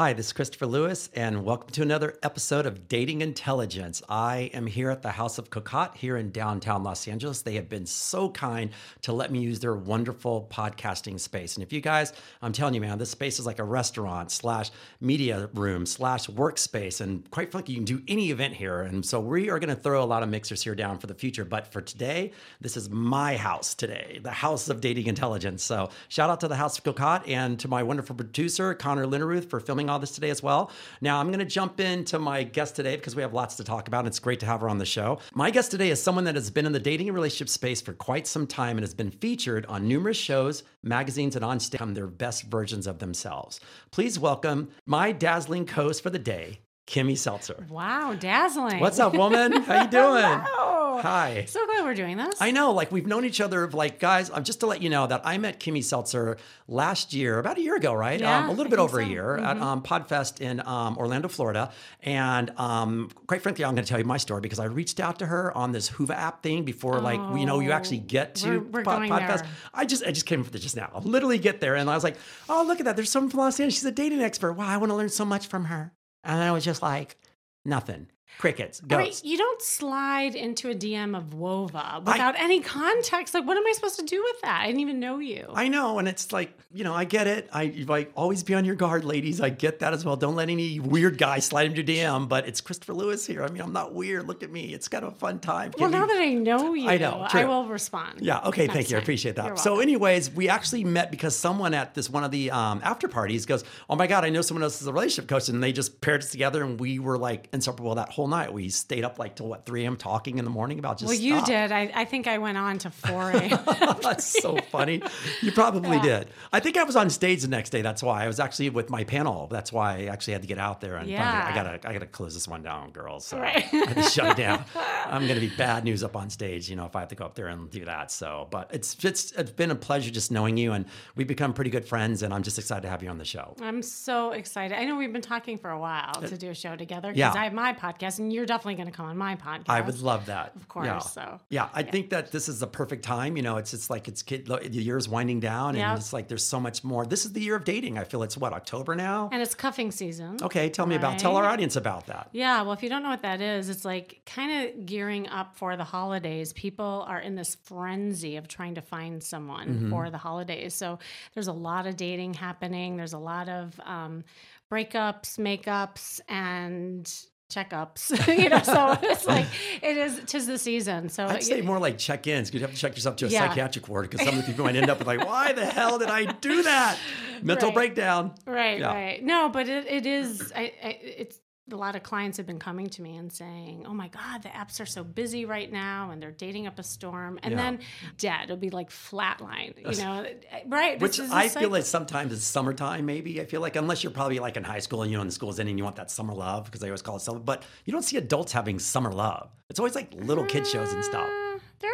Hi, this is Christopher Lewis, and welcome to another episode of Dating Intelligence. I am here at the House of Cocotte here in downtown Los Angeles. They have been so kind to let me use their wonderful podcasting space. And if you guys, I'm telling you, man, this space is like a restaurant slash media room slash workspace. And quite frankly, you can do any event here. And so we are going to throw a lot of mixers here down for the future. But for today, this is my house today, the House of Dating Intelligence. So shout out to the House of Cocotte and to my wonderful producer, Connor Linneruth, for filming all this today as well. Now, I'm going to jump into my guest today because we have lots to talk about. And it's great to have her on the show. My guest today is someone that has been in the dating and relationship space for quite some time and has been featured on numerous shows, magazines, and on stage, become their best versions of themselves. Please welcome my dazzling co-host for the day, Kimmy Seltzer. Wow, dazzling. What's up, woman? How you doing? Hello. Hi. So glad we're doing this. I know, like we've known each other. Like, guys, um, just to let you know that I met Kimmy Seltzer last year, about a year ago, right? Yeah, um, a little I bit over a so. Mm-hmm. year at um, Podfest in um, Orlando, Florida. And um, quite frankly, I'm going to tell you my story because I reached out to her on this Whova app thing before, like, you know, you actually get to We're- we're Podfest. there. I just, I just came for just now. I literally get there, and I was like, oh, look at that. There's someone from Los Angeles. She's a dating expert. Wow, I want to learn so much from her. And I was just like, nothing. Crickets. All right, you don't slide into a DM of Whova without any context. Like, what am I supposed to do with that? I didn't even know you. I know, and it's like you know, I get it. I like always be on your guard, ladies. I get that as well. Don't let any weird guy slide into your DM. But it's Christopher Lewis here. I mean, I'm not weird. Look at me. It's kind of a fun time. well, now that I know you, I know, true. I will respond. Yeah. Okay. Thank you. I appreciate that. So, anyways, we actually met because someone at this one of the um, after parties goes, "Oh my God, I know someone else is a relationship coach," and they just paired us together, and we were like inseparable that whole night. We stayed up like till what 3 a.m. talking in the morning about just. well, you stuff. did. I, I think I went on to 4 a.m. That's so funny. You probably Yeah. did. I think I was on stage the next day. That's why I was actually with my panel. That's why I actually had to get out there and it. I gotta I gotta close this one down, girls. So Right. I had to shut it down. I'm gonna be bad news up on stage, you know, if I have to go up there and do that. So, but it's it's it's been a pleasure just knowing you, and we've become pretty good friends, and I'm just excited to have you on the show. I'm so excited. I know we've been talking for a while uh, to do a show together because Yeah. I have my podcast, and you're definitely going to come on my podcast. I would love that. Of course, Yeah. so, yeah, I think that this is the perfect time. You know, it's it's like it's kid the year's winding down, and Yep. it's like there's so much more. This is the year of dating. I feel it's what October now. And it's cuffing season. Okay, tell me about tell our audience about that. Yeah, well, if you don't know what that is, it's like kind of gearing up for the holidays. People are in this frenzy of trying to find someone Mm-hmm. for the holidays. So there's a lot of dating happening. There's a lot of um, breakups, makeups, and checkups. you know, so it's like it is. Tis the season. So I'd say more like check-ins. 'cause You have to check yourself to a Yeah. psychiatric ward because some of the people might end up with like, why the hell did I do that? Mental Right. breakdown. Right, Yeah. right. No, but it, it is. I, I, it's a lot of clients have been coming to me and saying, "Oh my God, the apps are so busy right now, and they're dating up a storm." And Yeah. then dead. It'll be like flatline. You know, right? Which This is a I feel like sometimes it's summertime, maybe. I feel like, unless you're probably like in high school and you know, and the school's ending, you want that summer love because they always call it summer. But you don't see adults having summer love. It's always like little kid shows and stuff. Uh, there,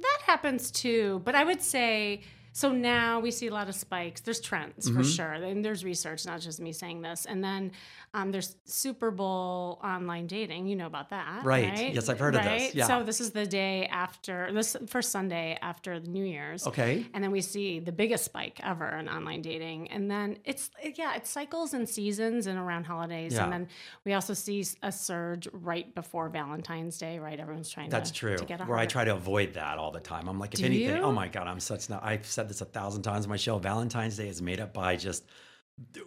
that happens too. But I would say. So now we see a lot of spikes. There's trends Mm-hmm. for sure, and there's research, not just me saying this. And then um, there's Super Bowl online dating. You know about that, Right. right? Yes, I've heard of this. Yeah. So this is the day after this first Sunday after the New Year's. Okay. And then we see the biggest spike ever in online dating. And then it's, yeah, it cycles and seasons and around holidays. Yeah. And then we also see a surge right before Valentine's Day, right? Everyone's trying That's to, true. to get a Where I try to avoid that all the time. I'm like, if Do anything, you? oh my God, I'm such not. I've said this a thousand times on my show. Valentine's Day is made up by just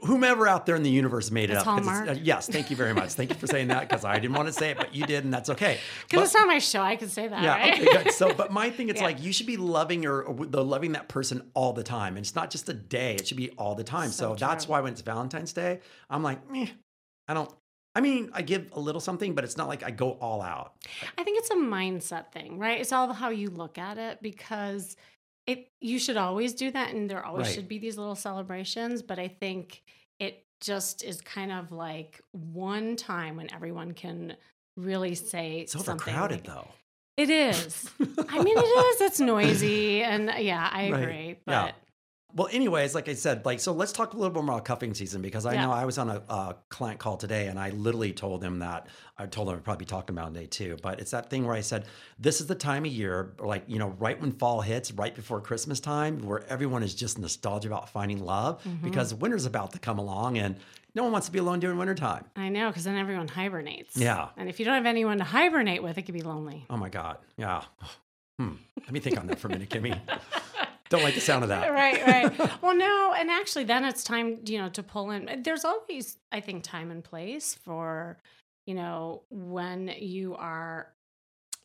whomever out there in the universe made it up. uh, yes, thank you very much. Thank you for saying that because I didn't want to say it, but you did, and that's okay. Because it's not my show. I can say that, yeah, right? okay, good. So, but my thing, it's Yeah. like you should be loving or the loving that person all the time, and it's not just a day; it should be all the time. So, So that's why when it's Valentine's Day, I'm like, Meh, I don't. I mean, I give a little something, but it's not like I go all out. I think it's a mindset thing, right? It's all how you look at it because it you should always do that and there always Right. should be these little celebrations, but I think it just is kind of like one time when everyone can really say It's overcrowded, like- though. It is. I mean, it is. It's noisy, and yeah, I Right. agree. Yeah. Well, anyways, like I said, like so, let's talk a little bit more about cuffing season because I Yeah. know I was on a, a client call today, and I literally told him that I told him I'd probably be talking about it today too. But it's that thing where I said, this is the time of year, like you know, right when fall hits, right before Christmas time, where everyone is just nostalgia about finding love Mm-hmm. because winter's about to come along, and no one wants to be alone during wintertime. I know, because then everyone hibernates. Yeah. And if you don't have anyone to hibernate with, it could be lonely. Oh my God, yeah. Hmm. Let me think on that for a minute, Kimmy. Don't like the sound of that. right, right. well, no, and actually, then it's time, you know, to pull in. There's always, I think, time and place for, you know, when you are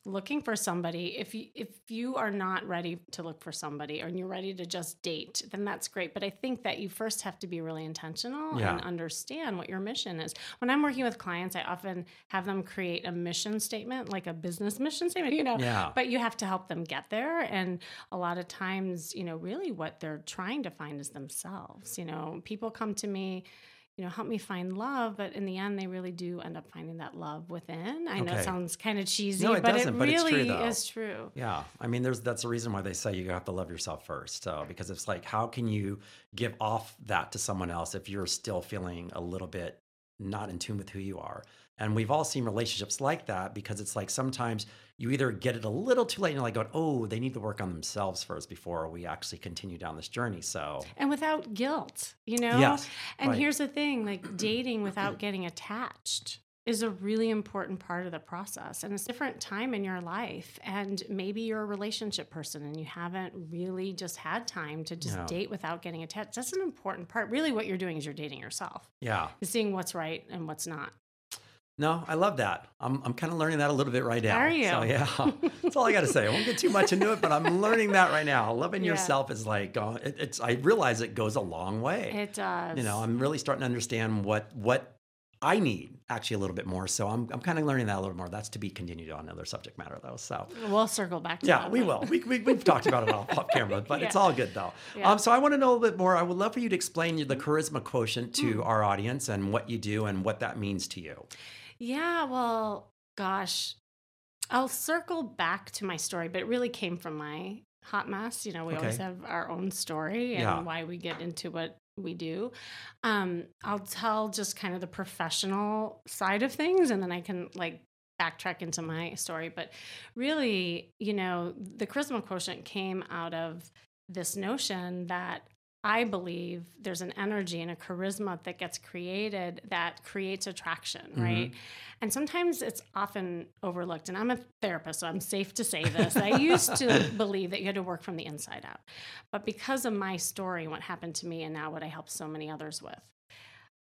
looking for somebody. If you if you are not ready to look for somebody, or you're ready to just date, then that's great. But I think that you first have to be really intentional Yeah. and understand what your mission is. When I'm working with clients, I often have them create a mission statement, like a business mission statement. You know, Yeah. but you have to help them get there and a lot of times you know really what they're trying to find is themselves you know people come to me you know help me find love but in the end they really do end up finding that love within i know it sounds kind of cheesy No, it but doesn't, it but it's true, really is true Yeah, I mean, there's that's the reason why they say you have to love yourself first. So because it's like, how can you give off that to someone else if you're still feeling a little bit not in tune with who you are? And we've all seen relationships like that because it's like sometimes you either get it a little too late and you're like going, oh, they need to work on themselves first before we actually continue down this journey. So and without guilt you know Yes, and right. here's the thing like dating without getting attached is a really important part of the process and it's a different time in your life and maybe you're a relationship person and you haven't really just had time to just Yeah. date without getting attached that's an important part really what you're doing is you're dating yourself yeah, is seeing what's right and what's not no, I love that. I'm, I'm kind of learning that a little bit right now. Are you? So yeah, that's all I got to say. I won't get too much into it, but I'm learning that right now. Loving Yeah. yourself is like, uh, it, it's, I realize it goes a long way. it does you know i'm really starting to understand what what i need actually a little bit more so i'm, I'm kind of learning that a little more that's to be continued on another subject matter though so we'll circle back to that. yeah that we will we, we, we've talked about it off, off camera but it's all good though Yeah. um, so i want to know a little bit more i would love for you to explain the charisma quotient to Mm. our audience and what you do and what that means to you Yeah, well, gosh, I'll circle back to my story, but it really came from my hot mess. You know, we always have our own story and Yeah. why we get into what we do. Um, I'll tell just kind of the professional side of things, and then I can like backtrack into my story. But really, you know, the charisma quotient came out of this notion that I believe there's an energy and a charisma that gets created that creates attraction, Mhm. right? And sometimes it's often overlooked. And I'm a therapist, so I'm safe to say this. I used to believe that you had to work from the inside out. But because of my story, what happened to me, and now what I help so many others with,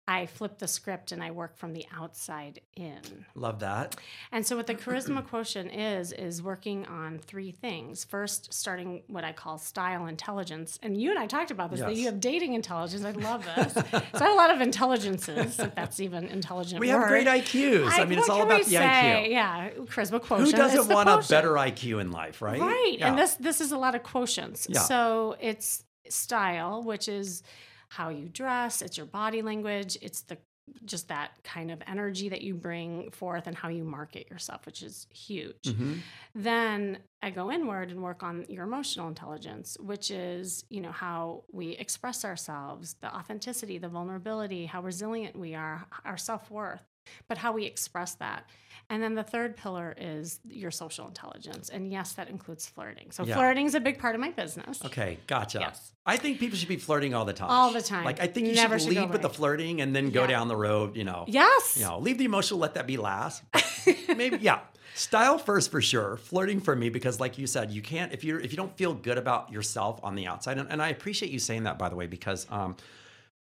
I flip the script and I work from the outside in. love that And so, what the charisma quotient is, is working on three things. First, starting what I call style intelligence. And you and I talked about this, that you have dating intelligence. I love this. so, I have a lot of intelligences, if that's even intelligent. we have great iqs i, mean it's all about the say? iq Yeah, charisma quotient. who doesn't want a better iq in life right Right. Yeah. And this this is a lot of quotients. Yeah. So it's style, which is how you dress, it's your body language, it's the just that kind of energy that you bring forth and how you market yourself, which is huge. Mhm. Then I go inward and work on your emotional intelligence, which is, you know, how we express ourselves, the authenticity, the vulnerability, how resilient we are, our self-worth, but how we express that. And then the third pillar is your social intelligence. And yes, that includes flirting. So Yeah. flirting is a big part of my business. okay gotcha Yes. I think people should be flirting all the time. All the time. Like I think you Never should should lead with the flirting and then go Yeah. down the road. You know, Yes. you know, leave the emotional, let that be last. Maybe yeah, style first for sure. Flirting for me because, like you said, you can't if you're if you don't feel good about yourself on the outside. And, and I appreciate you saying that by the way because um,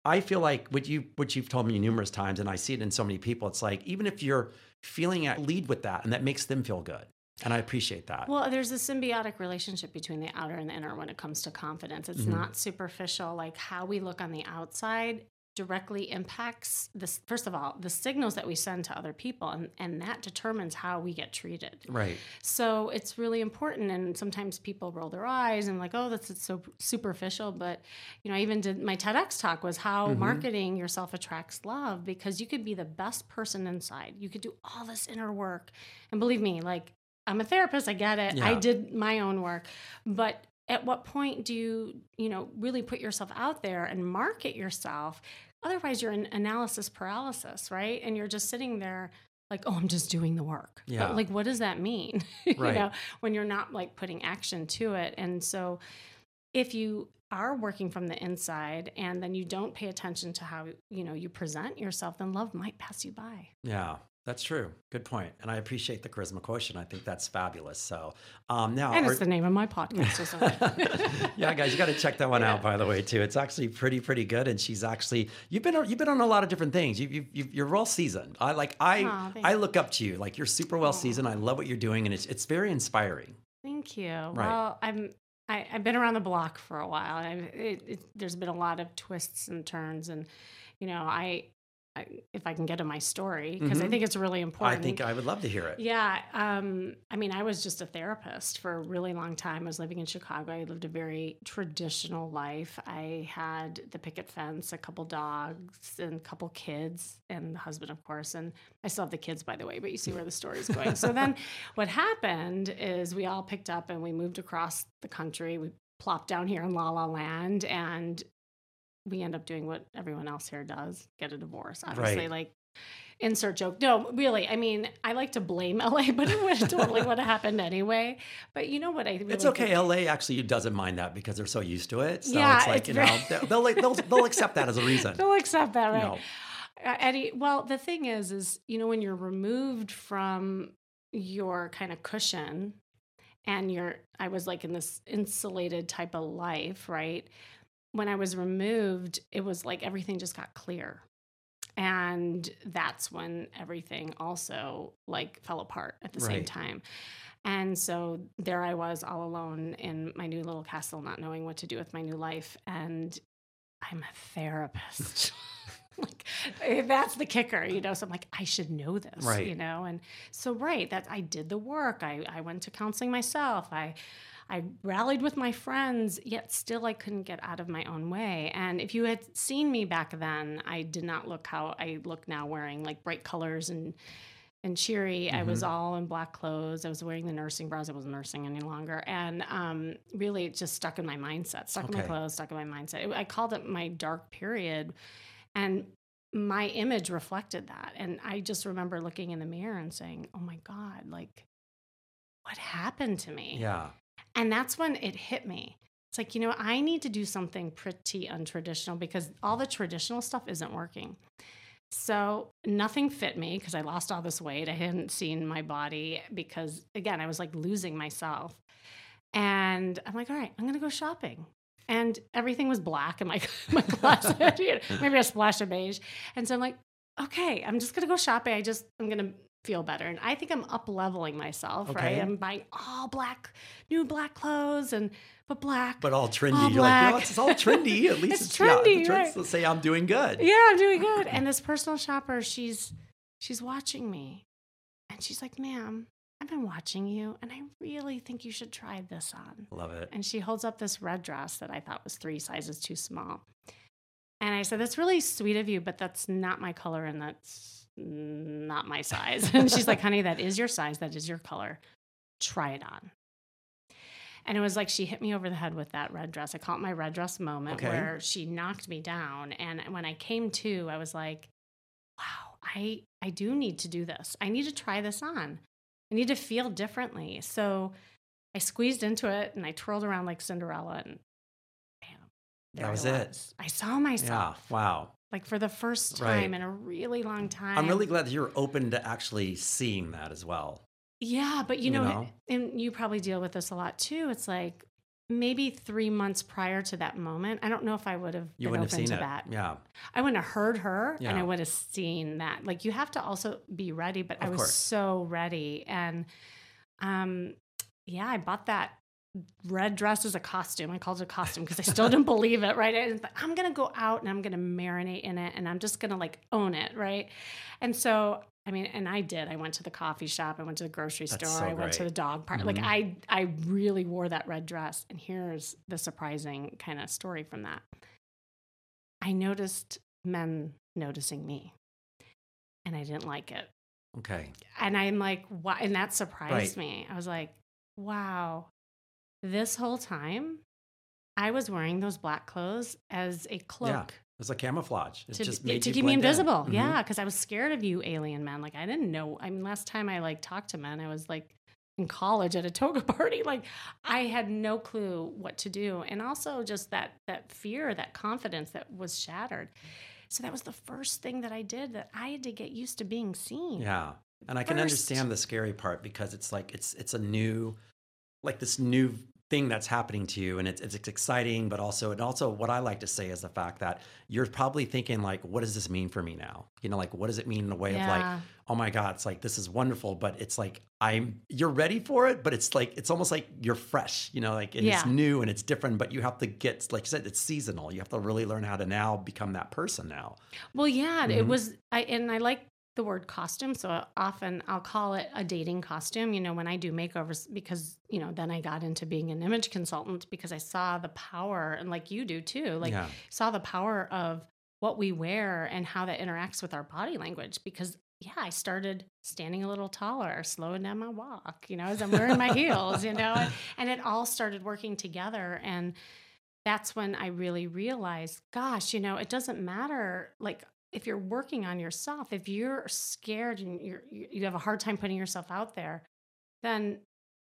I feel like what you what you've told me numerous times, and I see it in so many people. It's like even if you're feeling at lead with that, and that makes them feel good, and I appreciate that. Well, there's a symbiotic relationship between the outer and the inner when it comes to confidence. It's Mhm. not superficial. Like how we look on the outside directly impacts this. First of all, the signals that we send to other people, and, and that determines how we get treated. right. So it's really important. And sometimes people roll their eyes and like, oh, that's it's so superficial. But you know, I even did my TEDx talk was how Mhm. marketing yourself attracts love because you could be the best person inside. You could do all this inner work, and believe me, like I'm a therapist, I get it. I did my own work, but at what point do you, you know, really put yourself out there and market yourself? Otherwise, you're in analysis paralysis, right? And you're just sitting there like, oh, I'm just doing the work. Yeah. But like, what does that mean? you Right. know, when you're not like putting action to it. And so, if you are working from the inside and then you don't pay attention to how you know you present yourself then love might pass you by Yeah, that's true. Good point. And I appreciate the charisma quotient. I think that's fabulous. So um, now, and are- it's the name of my podcast yeah, guys, you got to check that one out. By the way, too, it's actually pretty, pretty good. And she's actually you've been you've been on a lot of different things. You, you, you you're well seasoned. I like I thank I look up to you. Like you're super well seasoned. I love what you're doing, and it's it's very inspiring. Thank you. Well, I'm I, I've been around the block for a while. and I've, it, it, there's been a lot of twists and turns, and you know, I, I if I can get to my story because I Mhm. think it's really important. I think I would love to hear it. Yeah. Um, I mean, I was just a therapist for a really long time. I was living in Chicago. I lived a very traditional life. I had the picket fence, a couple dogs, and a couple kids, and the husband, of course. And I still have the kids, by the way, but you see where the story's going. so then what happened is we all picked up and we moved across the country. We plopped down here in La La Land and we end up doing what everyone else here does get a divorce obviously Right. like insert joke no really i mean i like to blame la but it would totally would have happened anyway but you know what i really It's think- okay. LA actually doesn't mind that because they're so used to it. So Yeah, it's like it's you know they'll, they'll they'll they'll accept that as a reason. they'll accept that right No. Uh, Eddie, well, the thing is, is you know when you're removed from your kind of cushion, and you're, I was like in this insulated type of life, right? When I was removed, it was like everything just got clear, and that's when everything also like fell apart at the same time. And so there I was all alone in my new little castle, not knowing what to do with my new life. And I'm a therapist. like eh, that's the kicker, you know. So I'm like, I should know this, Right. you know. And so right, that I did the work. I I went to counseling myself. I I rallied with my friends, yet still I couldn't get out of my own way. And if you had seen me back then, I did not look how I look now, wearing like bright colors and and cheery. I was all in black clothes. I was wearing the nursing bras. I wasn't nursing any longer, and um, really it just stuck in my mindset, stuck in my clothes, stuck in my mindset. It- I called it my dark period, and my image reflected that. And I just remember looking in the mirror and saying, "Oh my God, like." What happened to me? Yeah. And that's when it hit me. It's like, you know, I need to do something pretty untraditional because all the traditional stuff isn't working. So nothing fit me because I lost all this weight. I hadn't seen my body because, again, I was like losing myself. And I'm like, all right, I'm going to go shopping. And everything was black in my, my closet, maybe a splash of beige. And so I'm like, okay, I'm just going to go shopping. I just, I'm going to feel better. And I think I'm up leveling myself, Okay. right? I'm buying all black, new black clothes and, but black. But all trendy. All You're like, you black. it's, it's all trendy. At least It's it's, yeah, trendy, the trends right. will say I'm doing good. yeah, I'm doing good. And this personal shopper, she's she's watching me. And she's like, ma'am, I've been watching you and I really think you should try this on. Love it. And she holds up this red dress that I thought was three sizes too small. And I said, That's really sweet of you, but that's not my color and that's not my size. And she's like, Honey, that is your size. That is your color. Try it on. And it was like she hit me over the head with that red dress. I call it my red dress moment Okay. where she knocked me down. And when I came to, I was like, wow, I, I do need to do this. I need to try this on. I need to feel differently. So I squeezed into it and I twirled around like Cinderella and bam. That there was it. I saw myself. Yeah. myself Wow. Like for the first Right. time in a really long time. I'm really glad that you're open to actually seeing that as well. Yeah, but you You know, know? and you probably deal with this a lot too. It's like maybe three months prior to that moment, I don't know if I would have You been wouldn't have open seen to it. that. Yeah. I wouldn't have heard her and I would have seen that. Like you have to also be ready, but I was course. so ready. And um yeah, I bought that red dress as a costume. I called it a costume because I still didn't believe it, right? I like, I'm gonna go out and I'm gonna marinate in it and I'm just gonna like own it, right? And so I mean, and I did. I went to the coffee shop, I went to the grocery That's store, so I went to the dog park. Like Mhm. I I really wore that red dress. And here's the surprising kind of story from that. I noticed men noticing me. And I didn't like it. Okay. And I'm like, why? And that surprised me. I was like, wow, this whole time, I was wearing those black clothes as a cloak. Yeah. It's like camouflage. It To, just made to you keep me blend in. invisible, Mhm. yeah, because I was scared of you alien men. Like I didn't know. I mean, last time I like talked to men, I was like in college at a toga party. Like I had no clue what to do, and also just that that fear, that confidence that was shattered. So that was the first thing that I did. That I had to get used to being seen. Yeah. And I can understand the scary part because it's like it's it's a new like this new thing that's happening to you and it's it's exciting but also and also what I like to say is the fact that you're probably thinking like what does this mean for me now? You know like what does it mean in a way of like oh my god it's like this is wonderful but it's like I'm you're ready for it but it's like it's almost like you're fresh you know like and it's new and it's different but you have to get like you said it's seasonal you have to really learn how to now become that person now Well, yeah, it Mhm. was. I and I like the word costume, so uh, often I'll call it a dating costume. You know, when I do makeovers, because you know, then I got into being an image consultant because I saw the power, and like you do too, like yeah saw the power of what we wear and how that interacts with our body language. Because yeah, I started standing a little taller, slowing down my walk. You know, as I'm wearing my heels. You know, and, and it all started working together and that's when I really realized, gosh, you know, it doesn't matter. Like, if you're working on yourself, if you're scared and you're, you you have a hard time putting yourself out there, then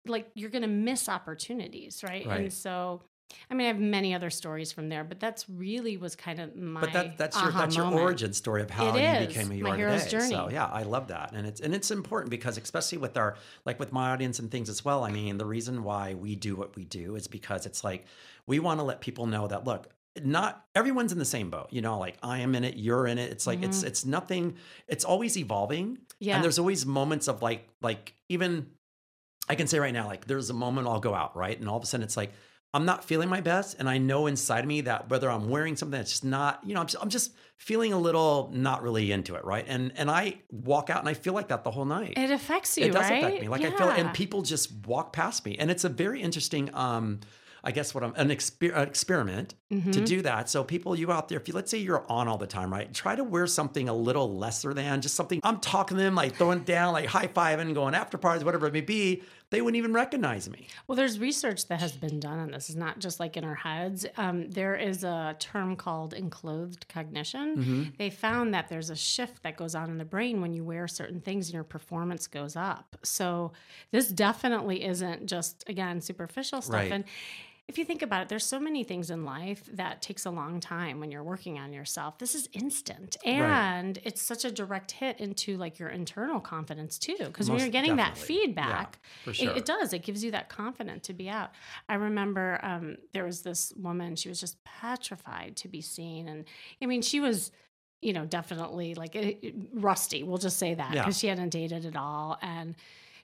like you're going to miss opportunities, right? Right. And so, I mean, I have many other stories from there, but that's really was kind of my. But that, that's your that's your moment. origin story of how It you is, became who you my are hero's today. So yeah, I love that, and it's and it's important because especially with our like with my audience and things as well. I mean, the reason why we do what we do is because it's like we want to let people know that look. Not everyone's in the same boat, you know. Like I am in it, you're in it. It's like it's it's nothing. It's always evolving, Yeah. and there's always moments of like like even I can say right now, like there's a moment I'll go out, right? And all of a sudden it's like, I'm not feeling my best. And I know inside of me that whether I'm wearing something that's just not, you know, I'm just, I'm just feeling a little not really into it, right? And and I walk out and I feel like that the whole night. it affects you, it does right? affect me. Like I feel, and people just walk past me. And it's a very interesting, um, I guess what I'm an exper- uh, experiment to Mhm. do that. So people, you out there, if you let's say you're on all the time, right? Try to wear something a little lesser than just something. I'm talking to them, like throwing it down, like high fiving, going after parties, whatever it may be. They wouldn't even recognize me. Well, there's research that has been done on this. It's not just like in our heads. Um, there is a term called enclothed cognition. Mm-hmm. They found that there's a shift that goes on in the brain when you wear certain things and your performance goes up. So this definitely isn't just again superficial stuff. Right. And if you think about it, there's so many things in life that takes a long time when you're working on yourself. This is instant. And it's such a direct hit into like your internal confidence too. Because when you're getting that definitely. Yeah, feedback, it- sure. it, does. It gives you that confidence to be out. I remember um, there was this woman, she was just petrified to be seen. And I mean, she was, you know, definitely like rusty. We'll just say that Yeah. because she hadn't dated at all. And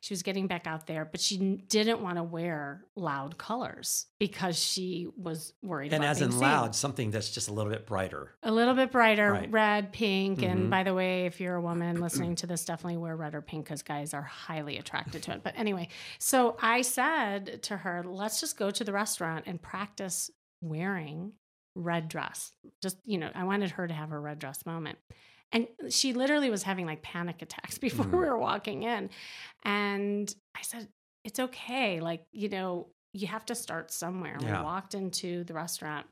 she was getting back out there, but she didn't want to wear loud colors because she was worried And as in seen. loud, something that's just a little bit brighter. A little bit brighter, Right. red, pink. Mhm. And by the way, if you're a woman listening to this, definitely wear red or pink because guys are highly attracted to it. But anyway, so I said to her, let's just go to the restaurant and practice wearing red dress. Just, you know, I wanted her to have her red dress moment. And she literally was having like panic attacks before Mhm. we were walking in. And I said, it's okay. Like, you know, you have to start somewhere. Yeah. We walked into the restaurant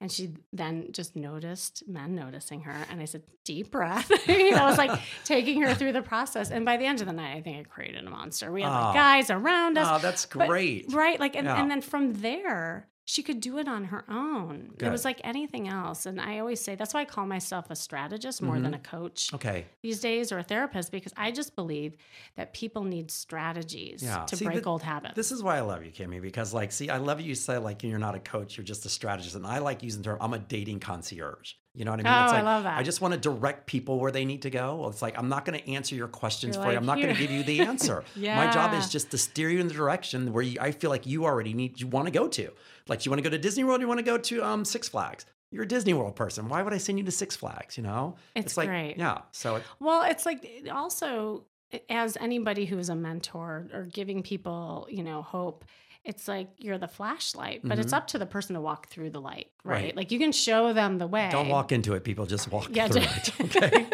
and she then just noticed men noticing her. And I said, deep breath. you know, I was like taking her through the process. And by the end of the night, I think I created a monster. We had like Oh. guys around us. Oh, that's But- great. Right. Like, and, Yeah. and then from there, she could do it on her own. It Good. was like anything else. And I always say that's why I call myself a strategist more than mm-hmm. a coach Okay. these days or a therapist because I just believe that people need strategies Yeah. to See, break the- old habits. This is why I love you, Kimmy, because like, see, I love you say like you're not a coach, you're just a strategist. And I like using the term, I'm a dating concierge. You know what I mean? Oh, it's I love that. I just want to direct people where they need to go. It's like, I'm not going to answer your questions You're for you. I'm not going to give you the answer. yeah. My job is just to steer you in the direction where you, I feel like you already need, you want to go to. Like, you want to go to Disney World, you want to go to um, Six Flags. You're a Disney World person. Why would I send you to Six Flags? You know? It's like, great. Yeah. So, it, Well, it's like also as anybody who is a mentor or giving people, you know, hope, it's like you're the flashlight, but it's Mhm. up to the person to walk through the light, right? Right. Like you can show them the way. don't walk into it, people. Just walk Yeah, through ju- it. Okay.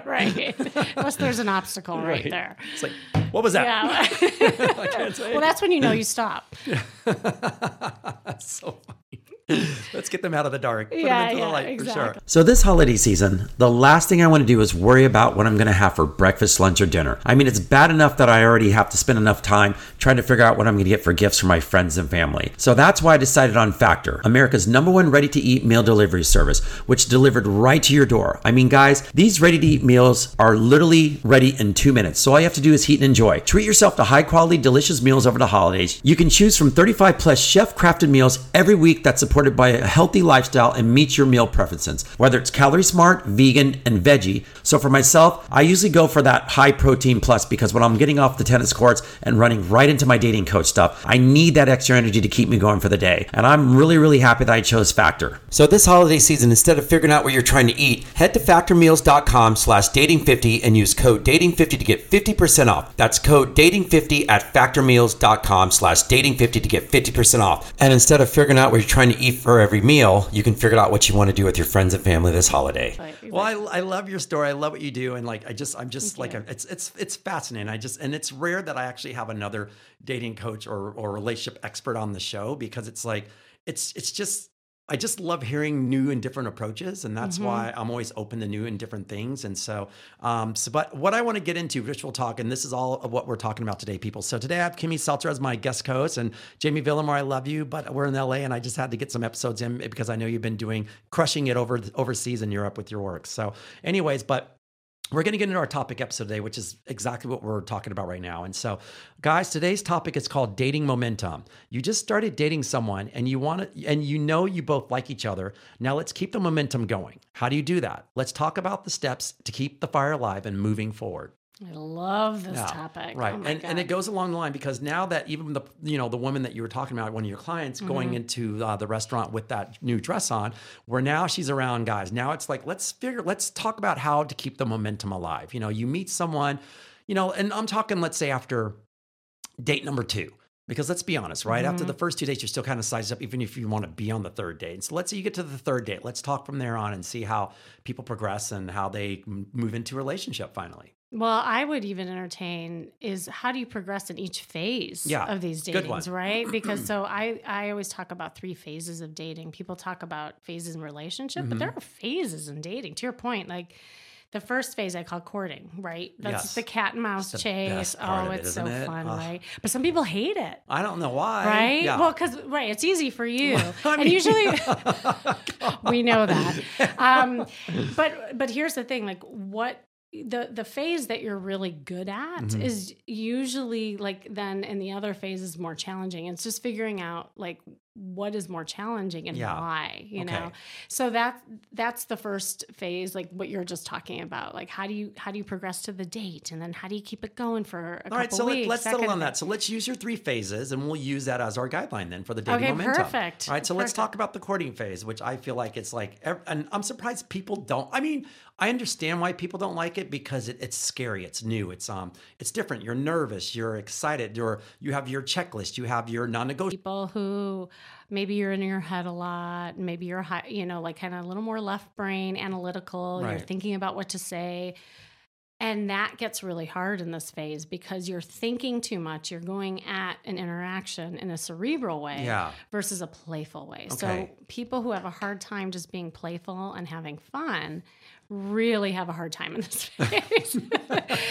right. Unless there's an obstacle right, Right. there. It's like, what was that? Yeah. I can't say well, that's when you know you stop. That's so funny. Let's get them out of the dark. Put Yeah, them into yeah, the light for sure. So this holiday season, the last thing I want to do is worry about what I'm going to have for breakfast, lunch, or dinner. I mean, it's bad enough that I already have to spend enough time trying to figure out what I'm going to get for gifts for my friends and family. So that's why I decided on Factor, America's number one ready-to-eat meal delivery service, which delivered right to your door. I mean, guys, these ready-to-eat meals are literally ready in two minutes. So all you have to do is heat and enjoy. Treat yourself to high-quality, delicious meals over the holidays. You can choose from 35 plus chef-crafted meals every week that's supported by a healthy lifestyle and meets your meal preferences, whether it's calorie smart, vegan, and veggie. So for myself, I usually go for that high protein plus because when I'm getting off the tennis courts and running right into my dating coach stuff, I need that extra energy to keep me going for the day. And I'm really, really happy that I chose Factor. So this holiday season, instead of figuring out what you're trying to eat, head to factormeals.com slash dating50 and use code dating50 to get 50% off. That's code dating50 at factormeals.com slash dating50 to get 50% off. And instead of figuring out what you're trying to eat for every meal, you can figure out what you want to do with your friends and family this holiday. Right, Well, I, I love your story. I love what you do, and like I just I'm just like a, it's it's it's fascinating. I just and it's rare that I actually have another dating coach or or relationship expert on the show because it's like it's it's just I just love hearing new and different approaches, and that's why I'm always open to new and different things. And so, um, so but what I want to get into, Rich will talk, and this is all of what we're talking about today, people. So today I have Kimmy Seltzer as my guest host, and Jamie Villamore. I love you, but we're in LA, and I just had to get some episodes in because I know you've been doing crushing it over overseas in Europe with your work. So, anyways, but we're going to get into our topic episode today, which is exactly what we're talking about right now. And so, guys, today's topic is called dating momentum. You just started dating someone and you want to, and you know you both like each other. Now let's keep the momentum going. How do you do that? Let's talk about the steps to keep the fire alive and moving forward. I love this Yeah, topic. Right. Oh and, and it goes along the line because now that even the you know the woman that you were talking about, one of your clients going Mm-hmm. into uh, the restaurant with that new dress on, where now she's around guys. Now it's like let's figure let's talk about how to keep the momentum alive. You know, you meet someone, you know, and I'm talking let's say after date number two. Because let's be honest, right? After Mm-hmm. the first two dates, you're still kind of sized up, even if you want to be on the third date. And so let's say you get to the third date. Let's talk from there on and see how people progress and how they m- move into a relationship finally. Well, I would even entertain is how do you progress in each phase Yeah, of these datings, right? Because so I I always talk about three phases of dating. People talk about phases in relationship, but there Mm-hmm. are phases in dating. To your point, like the first phase I call courting, right? That's Yes. the cat and mouse chase. Oh, it, it's so it? fun, Ugh. right? But some people hate it. I don't know why. Right? Yeah. Well, because right, it's easy for you, and mean- usually we know that. Um, but but here's the thing: like what the the phase that you're really good at Mm-hmm. is usually like then, and the other phase is more challenging. It's just figuring out like what is more challenging and Yeah. why. You Okay. know, so that that's the first phase, like what you're just talking about. Like how do you how do you progress to the date, and then how do you keep it going for a All right, so weeks? let, let's settle on that. So let's use your three phases, and we'll use that as our guideline then for the dating Okay, momentum. perfect. All right, so let's talk about the courting phase, which I feel like it's like, and I'm surprised people don't. I mean, I understand why people don't like it because it, it's scary, it's new, it's um, it's different. You're nervous, you're excited, you're you have your checklist, you have your non-negotiable. people who maybe you're in your head a lot maybe you're high, you know like kind of a little more left brain analytical you're thinking about what to say and that gets really hard in this phase because you're thinking too much you're going at an interaction in a cerebral way Yeah. versus a playful way Okay. so people who have a hard time just being playful and having fun really have a hard time in this phase.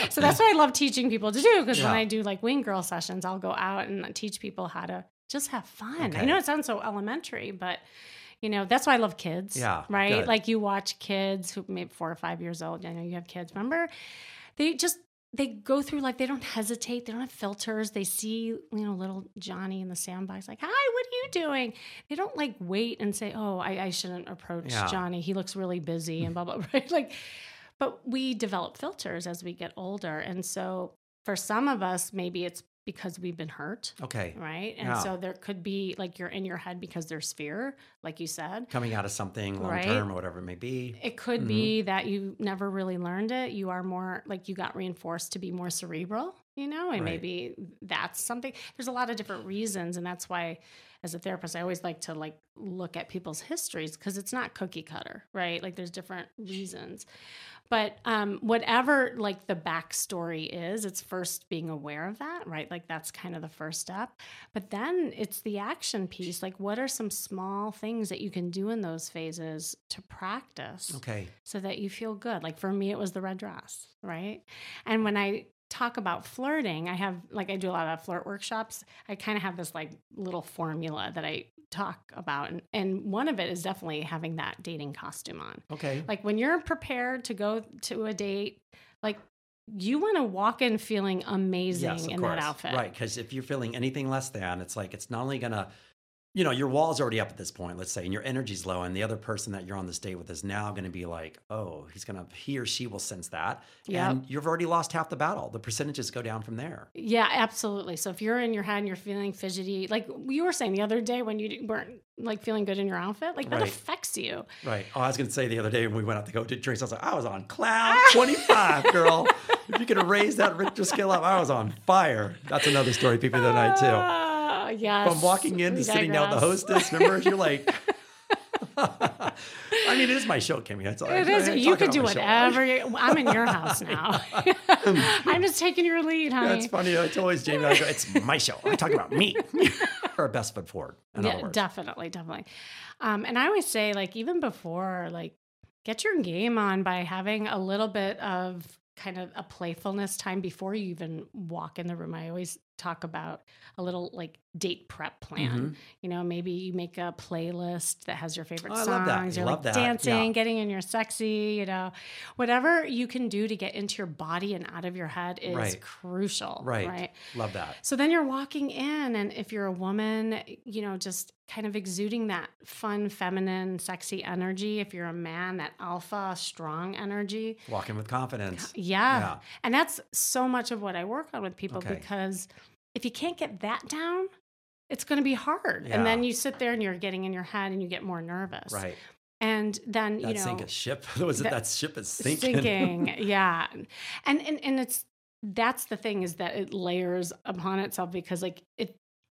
so that's what I love teaching people to do because Yeah. when I do like wing girl sessions, I'll go out and teach people how to just have fun. I know it sounds so elementary, but you know, that's why I love kids. Yeah, Right. good. Like you watch kids who maybe four or five years old. I know you have kids. Remember? They just they go through life. They don't hesitate. They don't have filters. They see, you know, little Johnny in the sandbox, like, "Hi, what are you doing?" They don't like wait and say, "Oh, I, I shouldn't approach Yeah. Johnny. He looks really busy," and blah blah. Right? Like, but we develop filters as we get older, and so for some of us, maybe it's because we've been hurt, Okay, right? And Yeah. so there could be like you're in your head because there's fear, like you said. coming out of something long Right. term or whatever it may be. It could Mhm. be that you never really learned it. You are more like you got reinforced to be more cerebral, you know, and Right. maybe that's something. There's a lot of different reasons, and that's why as a therapist, I always like to like look at people's histories because it's not cookie cutter, right? Like there's different reasons. But um, whatever like the backstory is, it's first being aware of that, right? Like that's kind of the first step. But then it's the action piece. Like, what are some small things that you can do in those phases to practice Okay. so that you feel good? Like for me, it was the red dress, right? And when I talk about flirting, I have like I do a lot of flirt workshops. I kind of have this like little formula that I talk about, and, and one of it is definitely having that dating costume on. Okay. Like when you're prepared to go to a date, like you want to walk in feeling amazing Yes, in course. that outfit. Right. Because if you're feeling anything less than, it's like it's not only gonna, you know, your wall's already up at this point, let's say, and your energy's low, and the other person that you're on this date with is now gonna be like, oh, he's gonna he or she will sense that. Yep. And you've already lost half the battle. The percentages go down from there. Yeah, absolutely. So if you're in your head and you're feeling fidgety, like you were saying the other day when you weren't like feeling good in your outfit, like that Right. affects you. Right. Oh, I was gonna say the other day when we went out to go to drinks, I was like, I was on cloud 25, girl. if you could have raised that Richter scale up, I was on fire. That's another story people the night too. Ah. Ah, yes. From walking in We to sitting down with the hostess, remember? You're like, I mean, it is my show, Kimmy. That's all It I, is. I You could do whatever. You, I'm in your house now. I'm just taking your lead, honey. That's funny. It's always Jamie. I go, it's my show. I'm talking about me. Our best foot forward. Yeah, definitely, definitely. Um, and I always say, like, even before, like, get your game on by having a little bit of kind of a playfulness time before you even walk in the room. I always talk about a little like date prep plan. Mhm. You know, maybe you make a playlist that has your favorite Oh, I songs. love that. You're like that. dancing, Yeah. getting in your sexy, you know, whatever you can do to get into your body and out of your head is Right. crucial. Right. Right. Love that. So then you're walking in, and if you're a woman, you know, just kind of exuding that fun, feminine, sexy energy. If you're a man, that alpha, strong energy. Walking with confidence. Yeah. Yeah. And that's so much of what I work on with people Okay. because if you can't get that down, it's going to be hard. Yeah. And then you sit there and you're getting in your head and you get more nervous. Right. And then, That you know, sink a ship. Was it that- that ship is sinking? sinking yeah and, and and it's that's the thing is that it layers upon itself because like if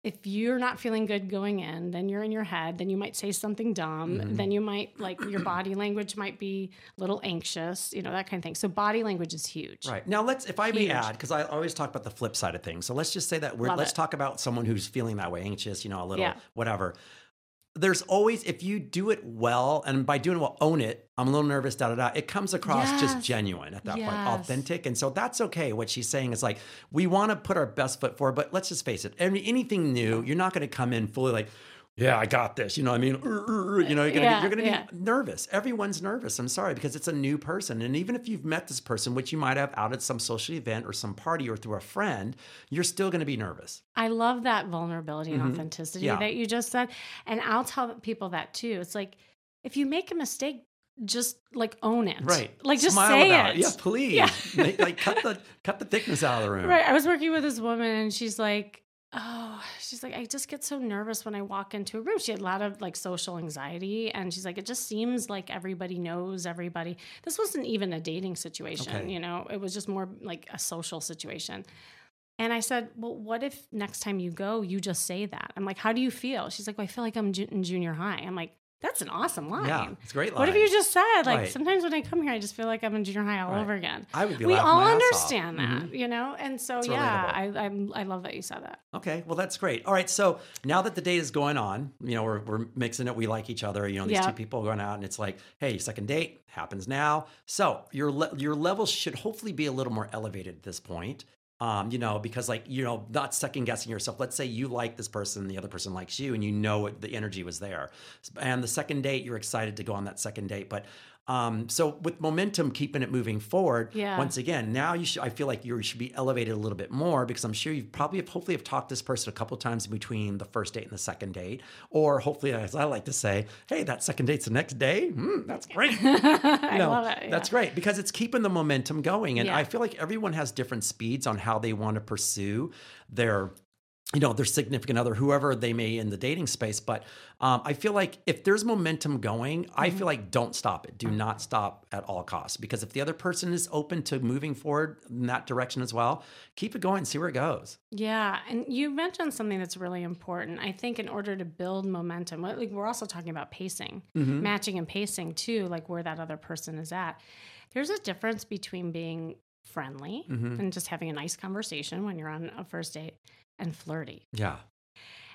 if you're not feeling good going in then you're in your head then you might say something dumb Mhm. then you might like your body language might be a little anxious you know that kind of thing so body language is huge Right. Now let's if I may add, because I always talk about the flip side of things. So let's just say that we're Love let's it. talk about someone who's feeling that way, anxious, you know, a little Yeah. whatever. There's always if you do it well, and by doing well, own it. I'm a little nervous, da da da. It comes across just genuine at that point, authentic, and so that's okay. What she's saying is like we want to put our best foot forward, but let's just face it. Any, anything new, you're not going to come in fully like, yeah, I got this. You know, what I mean, you know, you're gonna Yeah, be, you're gonna yeah. be nervous. Everyone's nervous. I'm sorry because it's a new person, and even if you've met this person, which you might have out at some social event or some party or through a friend, you're still going to be nervous. I love that vulnerability and Mhm. authenticity Yeah. that you just said. And I'll tell people that too. It's like if you make a mistake, just like own it. Right? Like just Smile say about it. Yeah, please. Yeah. Like cut the cut the thickness out of the room. Right. I was working with this woman and she's like, Oh, she's like, I just get so nervous when I walk into a room. She had a lot of like social anxiety. And she's like, it just seems like everybody knows everybody. This wasn't even a dating situation, Okay. you know, it was just more like a social situation. And I said, Well, what if next time you go, you just say that? I'm like, How do you feel? She's like, Well, I feel like I'm ju- in junior high. I'm like, That's an awesome line. Yeah, it's a great. What have you just said, like, Right. sometimes when I come here, I just feel like I'm in junior high all Right. over again I would be. we all my ass off. understand that, Mhm. you know, and so It's yeah, I, I I love that you said that. Okay, well that's great. All right, so now that the date is going on, you know we're we're mixing it. We like each other. You know these Yeah. two people are going out, and it's like, hey, second date happens now. So your le- your levels should hopefully be a little more elevated at this point. Um, you know, because like you know, not second guessing yourself. Let's say you like this person, the other person likes you, and you know it, the energy was there. And the second date, you're excited to go on that second date, but. Um, so with momentum, keeping it moving forward. Yeah. Once again, now you should. I feel like you should be elevated a little bit more because I'm sure you've probably, have, hopefully, have talked to this person a couple times in between the first date and the second date, or hopefully, as I like to say, hey, that second date's the next day. Hmm, that's great. I You know, love it. That's great because it's keeping the momentum going. And Yeah. I feel like everyone has different speeds on how they want to pursue their you know, their significant other, whoever they may in the dating space. But um, I feel like if there's momentum going, I Mm-hmm. feel like don't stop it. Do not stop at all costs. Because if the other person is open to moving forward in that direction as well, keep it going, see where it goes. Yeah, and you mentioned something that's really important. I think in order to build momentum, like we're also talking about pacing, Mm-hmm. matching and pacing too, like where that other person is at. There's a difference between being friendly Mhm. and just having a nice conversation when you're on a first date and flirty. Yeah.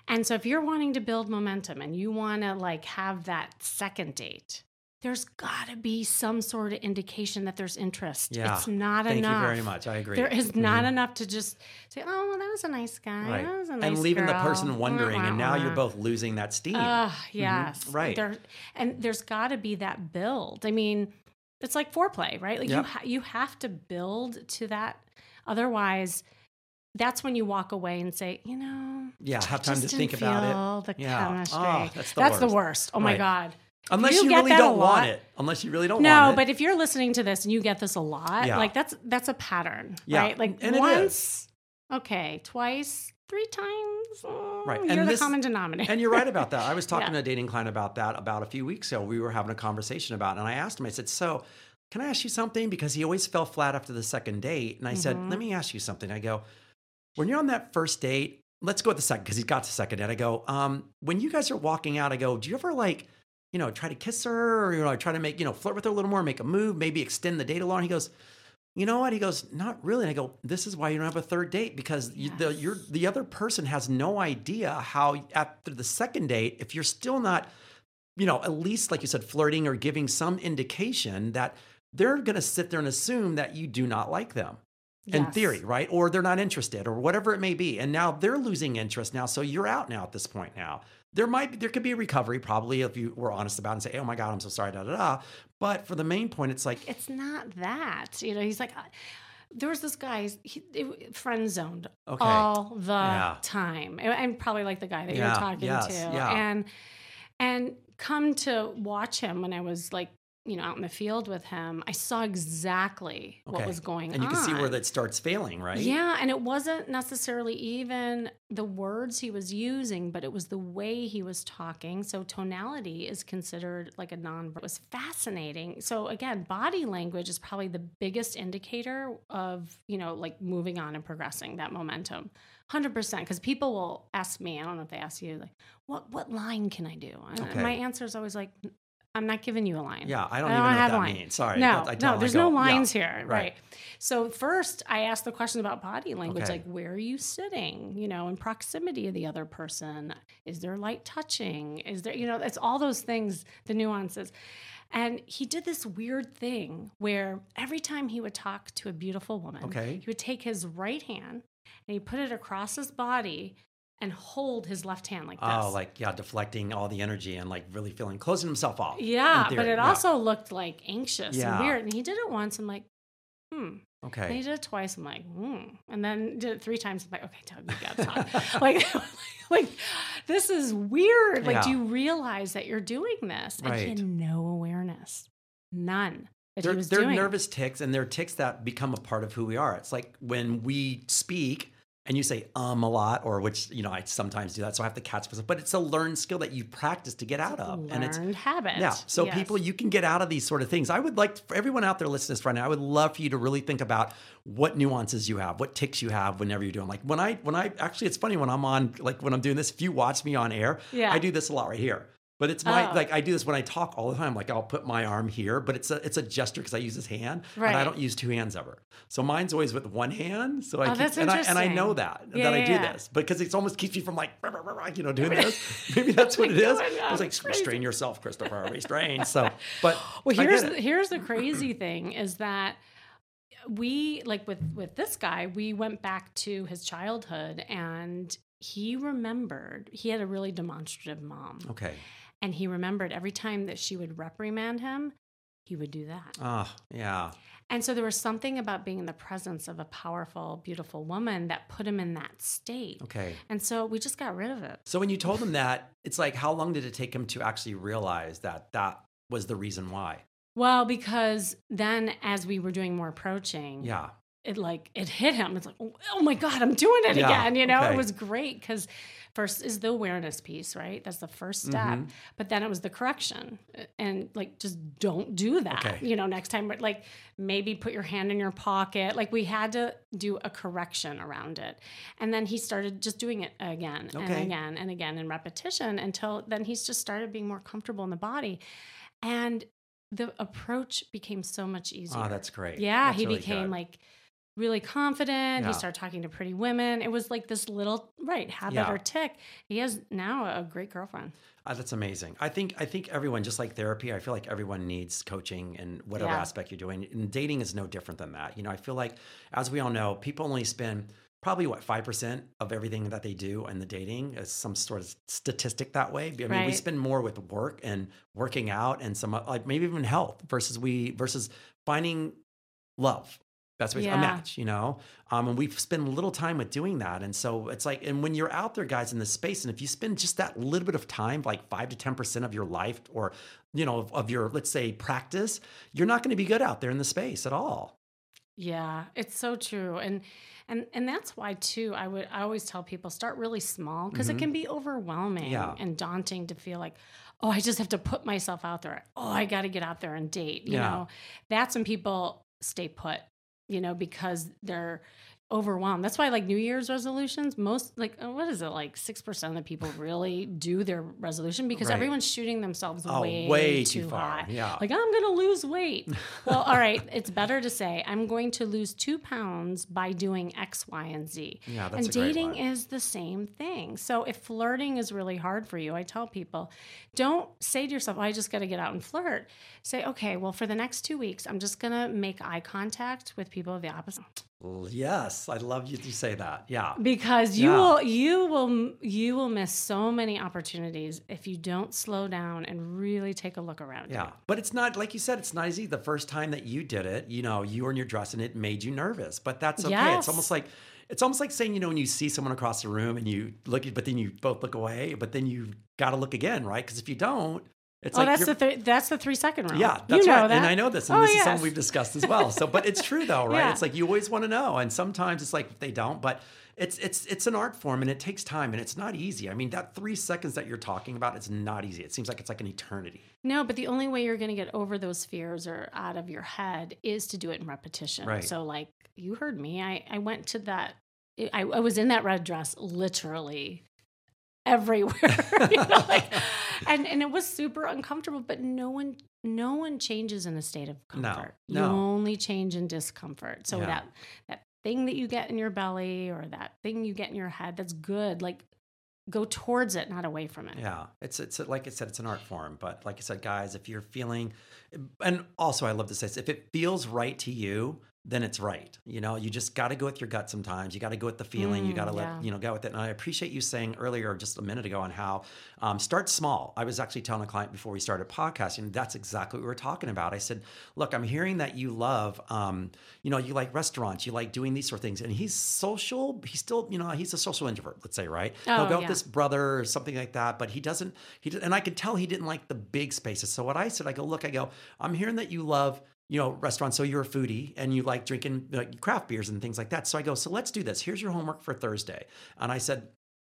And so if you're wanting to build momentum and you want to like have that second date, there's got to be some sort of indication that there's interest. Yeah. It's not Thank enough. you very much. I agree. There is not Mhm. enough to just say, "Oh, well, that was a nice guy. Right. That was a nice and leaving the person wondering, and now you're both losing that steam. Ugh, yes, Right. There, and there's got to be that build. I mean, it's like foreplay, right? Like you, ha- you have to build to that. Otherwise, that's when you walk away and say, you know, yeah, have time to think about it. The Yeah. chemistry. Oh, that's the That's the worst. worst. Oh my god. Unless you you, really don't want it. Unless you really don't No, want it. but if you're listening to this and you get this a lot, Yeah. like that's that's a pattern, Yeah, right? Like and once, okay, twice, three times, oh, Right, You're and the this- common denominator. And you're right about that. I was talking Yeah. to a dating client about that about a few weeks ago. We were having a conversation about it, and I asked him, I said, So, can I ask you something? Because he always fell flat after the second date. And I said, Mhm. Let me ask you something. I go, When you're on that first date, let's go with the second, because he got to second date. I go, um, When you guys are walking out, I go, Do you ever like, you know, try to kiss her or, you know, try to make, you know, flirt with her a little more, make a move, maybe extend the date along? He goes, you know what? He goes, not really. And I go, this is why you don't have a third date because you, the Yes. you're, the other person has no idea how after the second date, if you're still not, you know, at least like you said, flirting or giving some indication that they're going to sit there and assume that you do not like them in Yes. theory, right? Or they're not interested or whatever it may be. And now they're losing interest now. So you're out now at this point now. There might be, there could be a recovery probably if you were honest about it and say, oh my God, I'm so sorry, da da da. But for the main point, it's like, It's not that. You know, he's like, there was this guy, he, it, friend zoned Okay. all the Yeah. time, and, and probably like the guy that Yeah, you're talking yes, to, yeah. and and come to watch him when I was like, you know, out in the field with him, I saw exactly what was going on, and you can see where that starts failing, right? Yeah, and it wasn't necessarily even the words he was using, but it was the way he was talking. So tonality is considered like a non. It was fascinating. So again, body language is probably the biggest indicator of you know like moving on and progressing that momentum. Hundred percent, because people will ask me. I don't know if they ask you like, what what line can I do? And Okay. my answer is always like, I'm not giving you a line. Yeah, I don't I even don't know have what that line. means. Sorry. No, no, there's no yeah, lines here, right. right. So first, I ask the questions about body language, Okay. like where are you sitting? You know, in proximity of the other person. Is there light touching? Is there, you know, it's all those things, the nuances. And he did this weird thing where every time he would talk to a beautiful woman, Okay. he would take his right hand and he put it across his body and hold his left hand like this. Oh, like yeah, deflecting all the energy and like really feeling closing himself off. yeah, but it yeah. also looked like anxious Yeah. and weird. And he did it once. I'm like, hmm. And he did it twice. I'm like, hmm. And then did it three times. I'm like, okay, Doug, you gotta talk. like, like this is weird. Like, do you realize that you're doing this? And he Right. had no awareness, none that They're, he was they're doing. nervous tics and they're tics that become a part of who we are. It's like when we speak and you say um a lot, or which, you know, I sometimes do that. So I have to catch myself, but it's a learned skill that you practice to get out of. And it's, habit. Yeah. So Yes. people, you can get out of these sort of things. I would like for everyone out there listening to this right now. I would love for you to really think about what nuances you have, what tics you have whenever you're doing. Like when I, when I actually, it's funny when I'm on, like when I'm doing this. If you watch me on air, Yeah. I do this a lot right here. But it's my Oh. like I do this when I talk all the time. Like I'll put my arm here, but it's a it's a gesture because I use this hand, and I don't use two hands ever. So mine's always with one hand. So I Oh, keep, and I and I know that Yeah, that I do yeah. this because it almost keeps me from like you know doing this. Maybe that's what it is. I was like restrain yourself, Christopher, restrain. So, but Well, here's the, here's the crazy thing is that we like with with this guy, we went back to his childhood and he remembered he had a really demonstrative mom. okay. And he remembered every time that she would reprimand him, he would do that. Oh yeah. And so there was something about being in the presence of a powerful, beautiful woman that put him in that state. Okay. And so we just got rid of it. So when you told him that, it's like how long did it take him to actually realize that that was the reason why? Well, because then as we were doing more approaching, Yeah. It like it hit him. It's like, oh my God, I'm doing it Yeah, again. You know, okay. it was great because first is the awareness piece, right? That's the first step. Mm-hmm. But then it was the correction. And like just don't do that. Okay. You know, next time but like maybe put your hand in your pocket. Like we had to do a correction around it. And then he started just doing it again Okay. and again and again in repetition until then he's just started being more comfortable in the body. And the approach became so much easier. Oh, that's great. Yeah, That's he really became good. like really confident. Yeah. He started talking to pretty women. It was like this little right habit Yeah. or tic. He has now a great girlfriend. Uh, that's amazing. I think I think everyone, just like therapy, I feel like everyone needs coaching in whatever Yeah. aspect you're doing. And dating is no different than that. You know, I feel like, as we all know, people only spend probably what five percent of everything that they do in the dating is some sort of statistic that way. I mean, we spend more with work and working out and some like maybe even health versus we versus finding love. That's what Yeah. a match, you know. Um, and we spend a little time with doing that, and so it's like, and when you're out there, guys, in this space, and if you spend just that little bit of time, like five to ten percent of your life, or you know, of, of your let's say practice, you're not going to be good out there in the space at all. Yeah, it's so true. And and and that's why too I would I always tell people start really small because it can be overwhelming Mm-hmm. Yeah. and daunting to feel like oh I just have to put myself out there. Oh, I got to get out there and date, you Yeah. know. That's when people stay put, you know, because they're overwhelmed. That's why like New Year's resolutions, most like uh, what is it like 6% of the people really do their resolution because Right. everyone's shooting themselves Oh, way, way too, too far. high. Yeah. Like I'm going to lose weight. well, all right, it's better to say I'm going to lose 2 pounds by doing X, Y, and Z. Yeah, that's and dating is the same thing. So if flirting is really hard for you, I tell people, don't say to yourself, oh, I just got to get out and flirt. Say, okay, well, for the next two weeks, I'm just going to make eye contact with people of the opposite Yes, I love you to say that. Yeah, because you Yeah. will you will you will miss so many opportunities if you don't slow down and really take a look around you. yeah. But it's not like you said. It's not easy. The first time that you did it, you know, you were in your dress and it made you nervous. But that's okay. It's almost like it's almost like saying, you know, when you see someone across the room and you look, but then you both look away, but then you've got to look again, right? Because if you don't, it's Oh, like that's the th- that's the three second rule. Yeah, that's you know right. that. And I know this, and Oh, this is yes. something we've discussed as well. So, but it's true though, right? Yeah. It's like you always want to know, and sometimes it's like they don't, but it's it's it's an art form, and it takes time, and it's not easy. I mean, that three seconds that you're talking about, it's not easy. It seems like it's like an eternity. No, but the only way you're going to get over those fears or out of your head is to do it in repetition. Right. So, like you heard me, I, I went to that, I, I was in that red dress literally everywhere. you know, like, and, and it was super uncomfortable, but no one, no one changes in a state of No, comfort. no. You only change in discomfort. So Yeah. that, that thing that you get in your belly or that thing you get in your head, that's good. Like go towards it, not away from it. Yeah, it's it's like I said, it's an art form. But like I said, guys, if you're feeling, and also I love to say this, if it feels right to you, then it's right. You know, you just got to go with your gut sometimes. You got to go with the feeling. you Mm, got to let yeah. you know go with it. And I appreciate you saying earlier, just a minute ago, on how um, start small. I was actually telling a client before we started podcasting. That's exactly what we were talking about. I said, look, I'm hearing that you love, um, you know, you like restaurants, you like doing these sort of things, and he's social. He's still, you know, he's a social introvert. Let's say, right? He'll Oh, go with yeah. this brother or something like that, but he doesn't. He and I could tell he didn't like the big spaces. So what I said, I go, look, I go, I'm hearing that you love. You know, restaurants. So you're a foodie and you like drinking like, craft beers and things like that. So I go, so let's do this. Here's your homework for Thursday. And I said,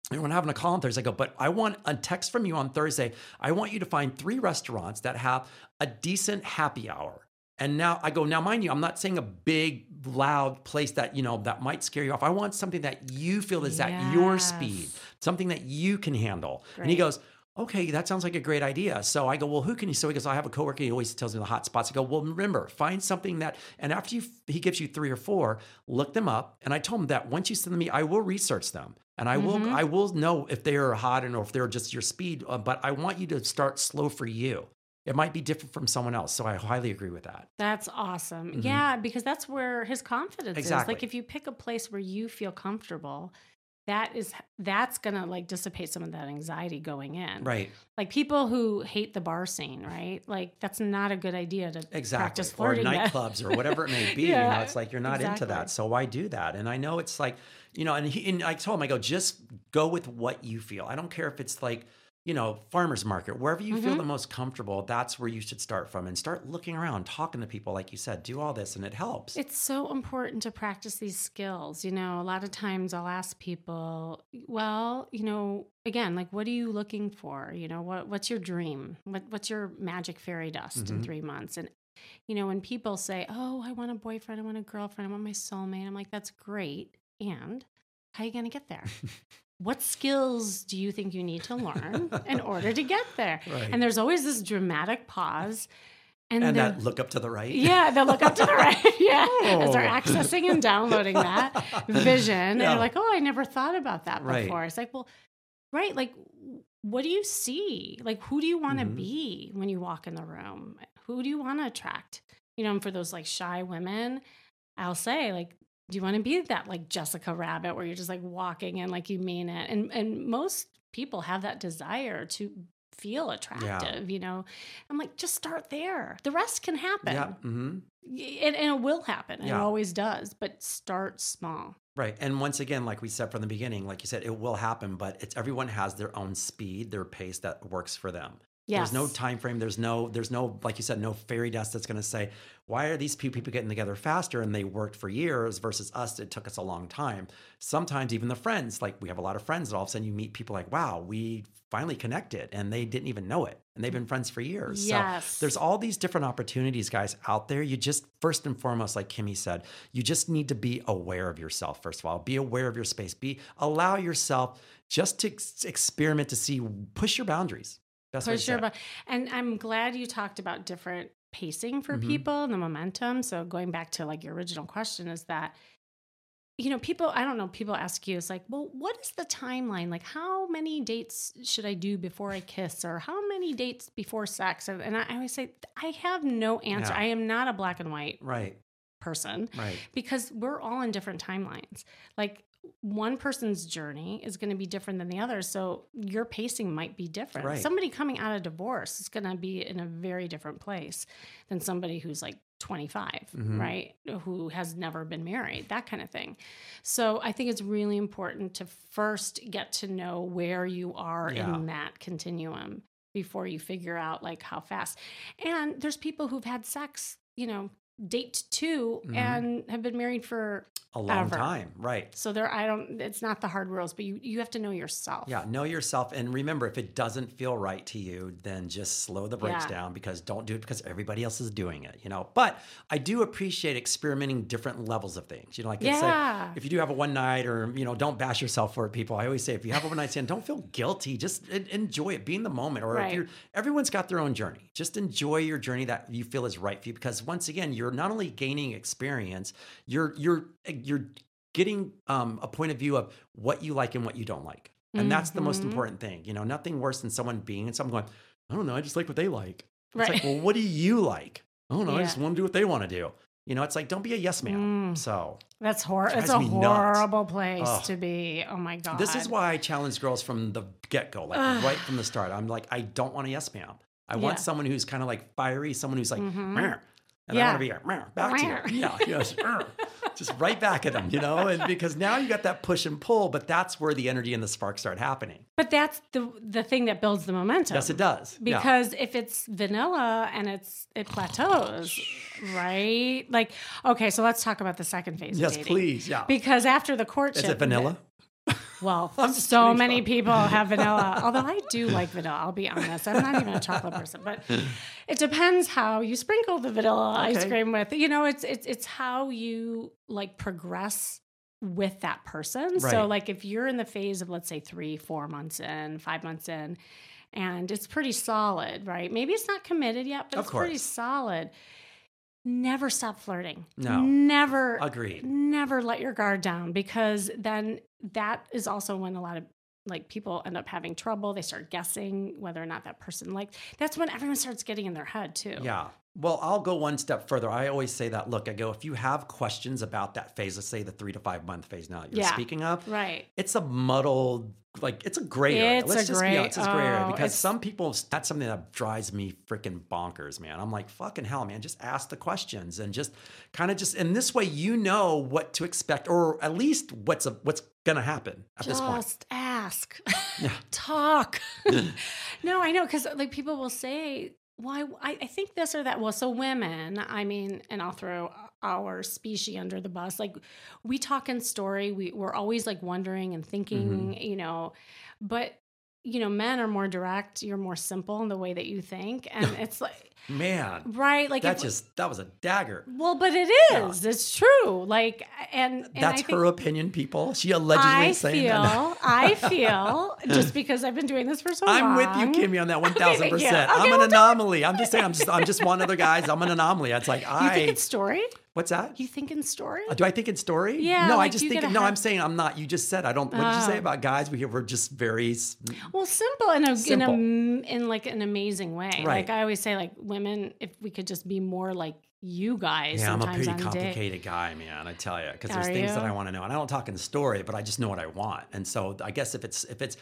and when having a call on Thursday, I go, but I want a text from you on Thursday. I want you to find three restaurants that have a decent happy hour. And now I go, now mind you, I'm not saying a big, loud place that, you know, that might scare you off. I want something that you feel is at your speed, something that you can handle. And he goes, okay, that sounds like a great idea. So I go, well, who can you? So he goes, I have a coworker. He always tells me the hot spots. I go, well, remember, find something that, and after you, he gives you three or four, look them up. And I told him that once you send them to me, I will research them. And I will, I will know if they are hot and or if they're just your speed. uh, But I want you to start slow for you. It might be different from someone else. So I highly agree with that. That's awesome. Mhm. Yeah, because that's where his confidence is. Like if you pick a place where you feel comfortable, that is that's gonna like dissipate some of that anxiety going in. Right. Like people who hate the bar scene, right? Like that's not a good idea to Exactly. practice Or nightclubs or whatever it may be. You know, it's like you're not into that. So why do that? And I know it's like, you know, and, he, and I told him, I go, just go with what you feel. I don't care if it's like, you know, farmers market, wherever you feel Mhm. the most comfortable, that's where you should start from and start looking around, talking to people, like you said, do all this and it helps. It's so important to practice these skills. You know, a lot of times I'll ask people, well, you know, again, like what are you looking for? You know, what what's your dream? What what's your magic fairy dust in Mhm. 3 months? And you know, when people say, "Oh, I want a boyfriend, I want a girlfriend, I want my soulmate." I'm like, "That's great." And how are you going to get there? what skills do you think you need to learn in order to get there? Right. And there's always this dramatic pause. And, and that look up to the right. yeah, they'll look up to the right. Yeah. As they're Oh. accessing and downloading that vision. And Yeah. you're like, oh, I never thought about that Right. before. It's like, well, right. Like, what do you see? Like, who do you want to Mhm. be when you walk in the room? Who do you want to attract? You know, and for those like shy women, I'll say, like, do you want to be that like Jessica Rabbit where you're just like walking and like you mean it? And and most people have that desire to feel attractive, you know. I'm like, just start there. The rest can happen. Yeah. Mm-hmm. And, and it will happen Yeah. it always does but start small Right. And once again, like we said from the beginning, like you said, it will happen, but it's everyone has their own speed, their pace that works for them. Yes There's no time frame. There's no, there's no, like you said, no fairy dust that's going to say, why are these people getting together faster and they worked for years versus us? It took us a long time. Sometimes even the friends, like we have a lot of friends, and all of a sudden you meet people like, wow, we finally connected and they didn't even know it. And they've been friends for years. Yes. So there's all these different opportunities, guys, out there. You just, first and foremost, like Kimmy said, you just need to be aware of yourself, first of all. Be aware of your space. Be, allow yourself just to ex- experiment to see, push your boundaries. Best way to push say your it. and i'm glad you talked about different pacing for Mhm. people and the momentum so going back to like your original question is that you know people i don't know people ask you it's like well what is the timeline like how many dates should i do before i kiss or how many dates before sex and, and I, I always say i have no answer i am not a black and white Right, person right. because we're all in different timelines. Like one person's journey is going to be different than the other. So your pacing might be different. Right. Somebody coming out of divorce is going to be in a very different place than somebody who's like 25, Mhm. right? Who has never been married, that kind of thing. So I think it's really important to first get to know where you are Yeah. in that continuum before you figure out like how fast. And there's people who've had sex, you know, date 2 Mhm. and have been married for A long Ever. time, right. so there I don't it's not the hard rules, but you you have to know yourself. Yeah, know yourself. And remember, if it doesn't feel right to you, then just slow the brakes Yeah. down because don't do it because everybody else is doing it, you know. But I do appreciate experimenting different levels of things. You know, like it's like if you do have a one night or, you know, don't bash yourself for it, people. I always say if you have a one night stand, don't feel guilty. Just enjoy it. Be in the moment. Or if you're everyone's got their own journey. Just enjoy your journey that you feel is right for you. Because once again, you're not only gaining experience, you're you're you're getting um, a point of view of what you like and what you don't like. And that's the most Mhm. important thing. You know, nothing worse than someone being and someone going, I don't know, I just like what they like. It's Right. like, well, what do you like? I don't know, I just want to do what they want to do. You know, it's like, don't be a yes man. Mm. So That's hor Drives it's a me nuts. horrible place Ugh. to be. Oh my god. this is why I challenge girls from the get go, like Ugh. right from the start. I'm like, I don't want a yes man. I want someone who's kind of like fiery, someone who's like, Mhm. And I want to be "Meh," back to you. Yeah, just right back at them, you know? And because now you got that push and pull, but that's where the energy and the sparks start happening. But that's the the thing that builds the momentum. Yes, it does. Yeah. Because if it's vanilla and it's it plateaus, right? Like, okay, so let's talk about the second phase Yes, please. Yeah. Because after the courtship, Is it vanilla? Well, I'm so many people have vanilla. Although I do like vanilla, I'll be honest. I'm not even a chocolate person, but it depends how you sprinkle the vanilla ice cream with. You know, it's it's it's how you like progress with that person. So like if you're in the phase of let's say 3, 4 months in, 5 months in, and it's pretty solid, right? Maybe it's not committed yet, but Of it's pretty solid. Never stop flirting. No. Never Agreed. never let your guard down because then that is also when a lot of like people end up having trouble they start guessing whether or not that person liked that's when everyone starts getting in their head too Yeah. Well, I'll go one step further. I always say that. Look, I go if you have questions about that phase, let's say the three to five month phase now that you're Yeah. speaking of, Right. it's a muddled, like it's a gray area. It's Let's a just be honest, it's a gray area oh, because some people that's something that drives me freaking bonkers, man. I'm like, fucking hell, man. Just ask the questions and just kind of just in this way, you know what to expect, or at least what's a, what's gonna happen at this point. Just ask. Yeah. Talk. no, I know because like people will say, "Why? I, I think this or that." Well, so women. I mean, and I'll throw our species under the bus. Like we talk in story. We we're always like wondering and thinking. Mm-hmm. You know, but you know, men are more direct. You're more simple in the way that you think, and it's like Man, right. Like that just that was a dagger. well, but it is. Yeah. It's true. Like and, and That's I think, her opinion, people. She allegedly I saying feel, that. I feel, just because I've been doing this for so long. I'm with you, Kimmy, on that one thousand percent. I'm an anomaly. I'm just saying. I'm just. I'm just one of the guys. I'm an anomaly. It's like You I. think it's story? What's that? You think in story? Uh, Do I think in story? Yeah, No, I just think. No, have- I'm saying I'm not. You just said I don't. What did you say Oh. about guys? We we're just very. Well, simple in a Simple. in a in like an amazing way. Right. Like I always say, like women, if we could just be more like you guys. Yeah, I'm a pretty complicated guy, man. I tell you, because there's Are things that? I want to know, and I don't talk in story, but I just know what I want. And so I guess if it's if it's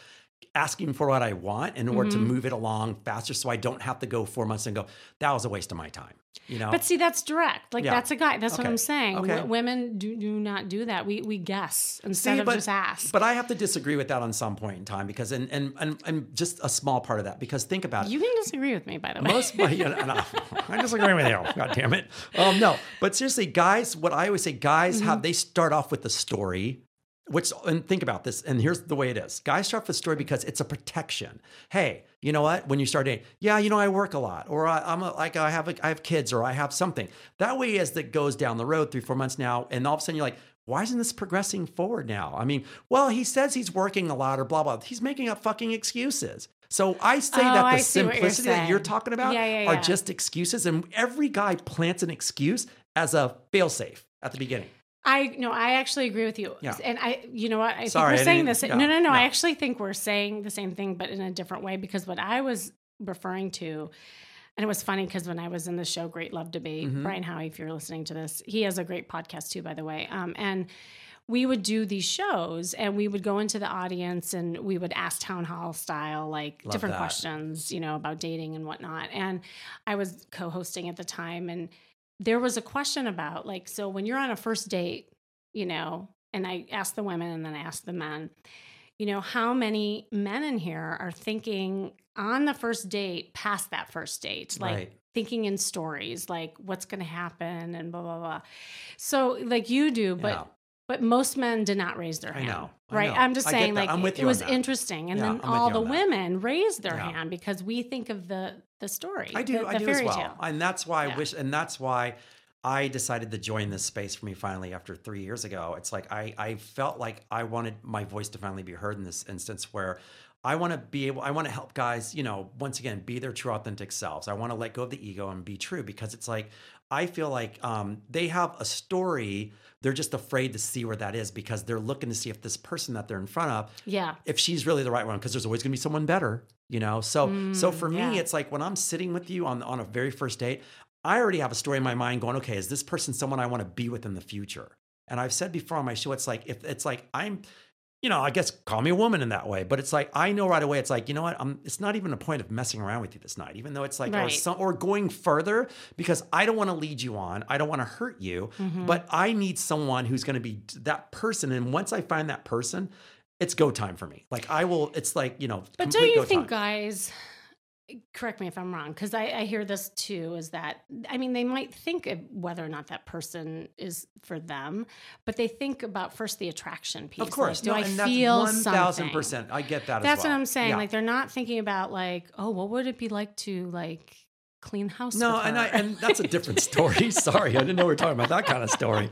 asking for what I want in order to Mhm. move it along faster, so I don't have to go four months and go, that was a waste of my time. You know. But see, that's direct. Like Yeah. that's a guy. That's what I'm saying. Okay. W- women do, do not do that. We we guess instead See, of but- just ask. But I have to disagree with that on some point in time because, and and and, and just a small part of that because think about it. you can disagree with me, by the way. Most, you know, no, I disagree with you. God damn it. Um, no, but seriously, guys, what I always say, guys Mm-hmm. have they start off with the story. Which and think about this, and here's the way it is. Guys start with the story because it's a protection. Hey, you know what? When you start dating, yeah, you know, I work a lot, or I, I'm a, like I have a, I have kids, or I have something. That way, as that goes down the road, three four months now, and all of a sudden you're like, why isn't this progressing forward now? I mean, well, he says he's working a lot, or blah blah. He's making up fucking excuses. So I say Oh, that the what you're simplicity that you're talking about Yeah, yeah, are just excuses, and every guy plants an excuse as a failsafe at the beginning. I no, I actually agree with you. Yeah. And I, you know what? I Sorry, think we're saying this. yeah, no, no, no. I actually think we're saying the same thing, but in a different way. Because what I was referring to, and it was funny because when I was in the show Great Love Debate, Mhm. Brian Howie, if you're listening to this, he has a great podcast too, by the way. Um, and we would do these shows and we would go into the audience and we would ask town hall style like Love different that. questions you know about dating and whatnot and i was co-hosting at the time and there was a question about like so when you're on a first date you know and i asked the women and then i asked the men you know how many men in here are thinking on the first date past that first date like Right. thinking in stories like what's going to happen and blah blah blah so like you do but Yeah. but most men did not raise their I hand. know, I right? know. I'm just saying, like I'm with it, you it was interesting, and Yeah, then I'm all the women raised their Yeah. hand because we think of the the story. I do, the, I the do as well, tale. and that's why I wish, and that's why I decided to join this space for me finally after three years ago. It's like I, I felt like I wanted my voice to finally be heard in this instance where. I want to be able, I want to help guys, you know, once again, be their true authentic selves. I want to let go of the ego and be true because it's like, I feel like um, they have a story. They're just afraid to see where that is because they're looking to see if this person that they're in front of Yeah, if she's really the right one because there's always going to be someone better you know so so Mm, for me yeah. it's like when i'm sitting with you on on a very first date i already have a story in my mind going okay is this person someone i want to be with in the future and i've said before on my show it's like if it's like i'm you know i guess call me a woman in that way but it's like i know right away it's like you know what i'm it's not even a point of messing around with you this night even though it's like or, some, or going further because i don't want to lead you on i don't want to hurt you Mhm. but I need someone who's going to be that person. And once I find that person, it's go time for me. Like I will, it's like, you know, But don't you think time. guys? Correct me if I'm wrong, because I, I hear this too. Is that I mean they might think of whether or not that person is for them, but they think about first the attraction piece. Of course. like, do no, I feel 1000%. I get that That's as well. what I'm saying. Yeah. Like they're not thinking about like, oh, what would it be like to like clean house? no, and I, and that's a different story. Sorry, I didn't know we were talking about that kind of story.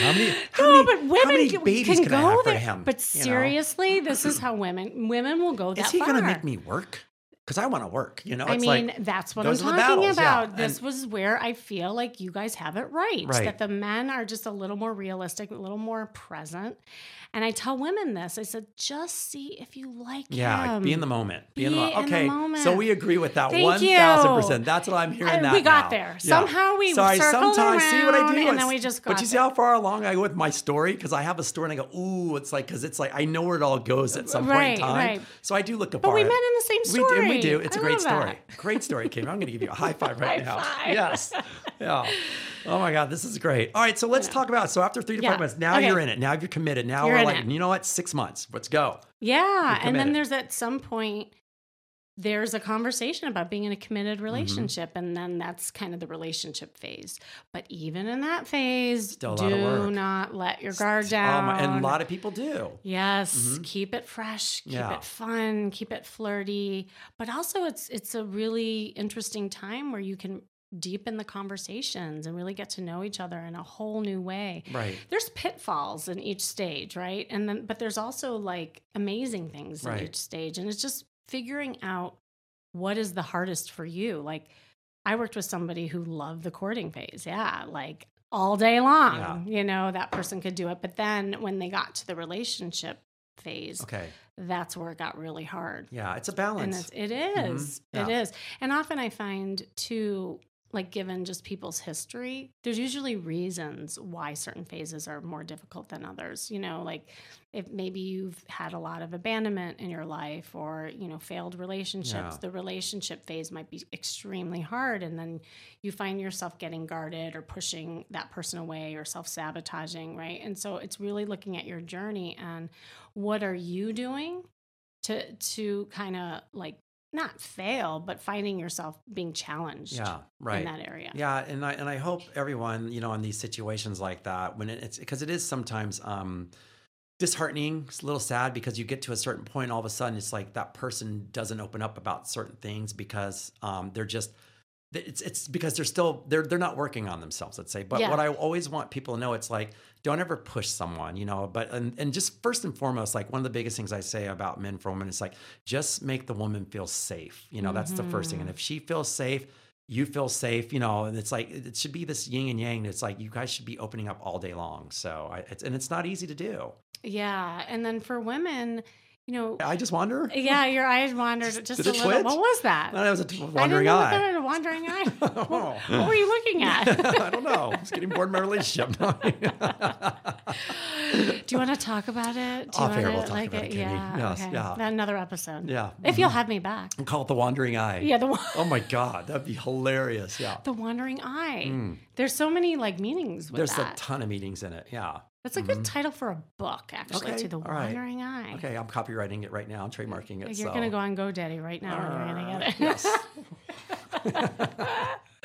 How many? How no, many, but women how many can, babies can go I have there. for him? But you know? seriously, this is how women women will go that is he going to make me work? Because I want to work. You know, I mean, like that's what I'm those are the talking battles, yeah. about. This And- was where I feel like you guys have it right, Right. That the men are just a little more realistic, a little more present. And I tell women this I said, just see if you like yeah, him. be in the moment. Be, in the moment. in the Okay, moment. so we agree with that Thank one thousand you. percent. That's what I'm hearing. Uh, that we got now. there. Yeah. Somehow we Sorry, sometimes see what I do, and then we just But you see there. how far along I go with my story because I have a story and I go, ooh, it's like because it's like I know where it all goes at some point in time. right. So I do look apart. But we met in the same story. We do, we do. It's a I great story. that. Great story, Kim. I'm going to give you a high five right High now. five. Yes. Yeah. Oh my God, this is great. All right, so let's talk about. So after three to Yeah. five months, now Okay. you're in it. Now you're committed. Now You're we're like, it. you know what? Six months. Let's go. Yeah. And then there's at some point, there's a conversation about being in a committed Mm-hmm. relationship. And then that's kind of the relationship phase. But even in that phase, Still a lot of do not let your guard Oh down. my- and a lot of people do. Yes, keep it fresh, keep Yeah. it fun, keep it flirty. But also it's it's a really interesting time where you can deepen the conversations and really get to know each other in a whole new way. Right. There's pitfalls in each stage, right? And then but there's also like amazing things Right. in each stage and it's just figuring out what is the hardest for you. Like I worked with somebody who loved the courting phase. Yeah, like all day long. You know, that person could do it. But then when they got to the relationship phase, Okay. that's where it got really hard. Yeah, it's a balance. And it's, it is. Mhm. Yeah. is. And often I find too, like given just people's history, there's usually reasons why certain phases are more difficult than others. You know, like if maybe you've had a lot of abandonment in your life or, you know, failed relationships, Yeah. the relationship phase might be extremely hard. And then you find yourself getting guarded or pushing that person away or self sabotaging, right? And so it's really looking at your journey and what are you doing to to kind of like not fail, but finding yourself being challenged yeah, right. in that area. Yeah, and I and I hope everyone, you know, in these situations like that, when it, it's because it is sometimes um, disheartening, it's a little sad because you get to a certain point, all of a sudden, it's like that person doesn't open up about certain things because um, they're just. It's it's because they're still they're they're not working on themselves, let's say. But Yeah. what I always want people to know, it's like don't ever push someone, you know. But and and just first and foremost, like one of the biggest things I say about men for women is like just make the woman feel safe. You know, that's the first thing. And mm-hmm. if she feels safe, you feel safe, you know, and it's like it should be this yin and yang. It's like you guys should be opening up all day long. So I, it's and it's not easy to do. Yeah. And then for women, you know, I just wonder. yeah, your eyes wandered just Did a little. twitch? What was that? That was a I wandering know eye. Was a wandering eye. what, Oh. what were you looking at? I don't know. I was getting bored in my relationship. Do you want to talk about it? Do you Off air, want we'll to talk like about it, it? Yeah. Yes, okay. yeah. Another episode. yeah. If you'll have me back. And call it the wandering eye. Yeah. The. Oh my God, that'd be hilarious. Yeah. The wandering eye. There's so many like meanings with Mm. There's that. a ton of meanings in it. Yeah. That's a good mm-hmm. title for a book, actually. Okay, To the all right. wandering eye. Okay, I'm copywriting it right now. I'm trademarking it. You're gonna go on GoDaddy right now, and you're gonna get it. Uh, yes.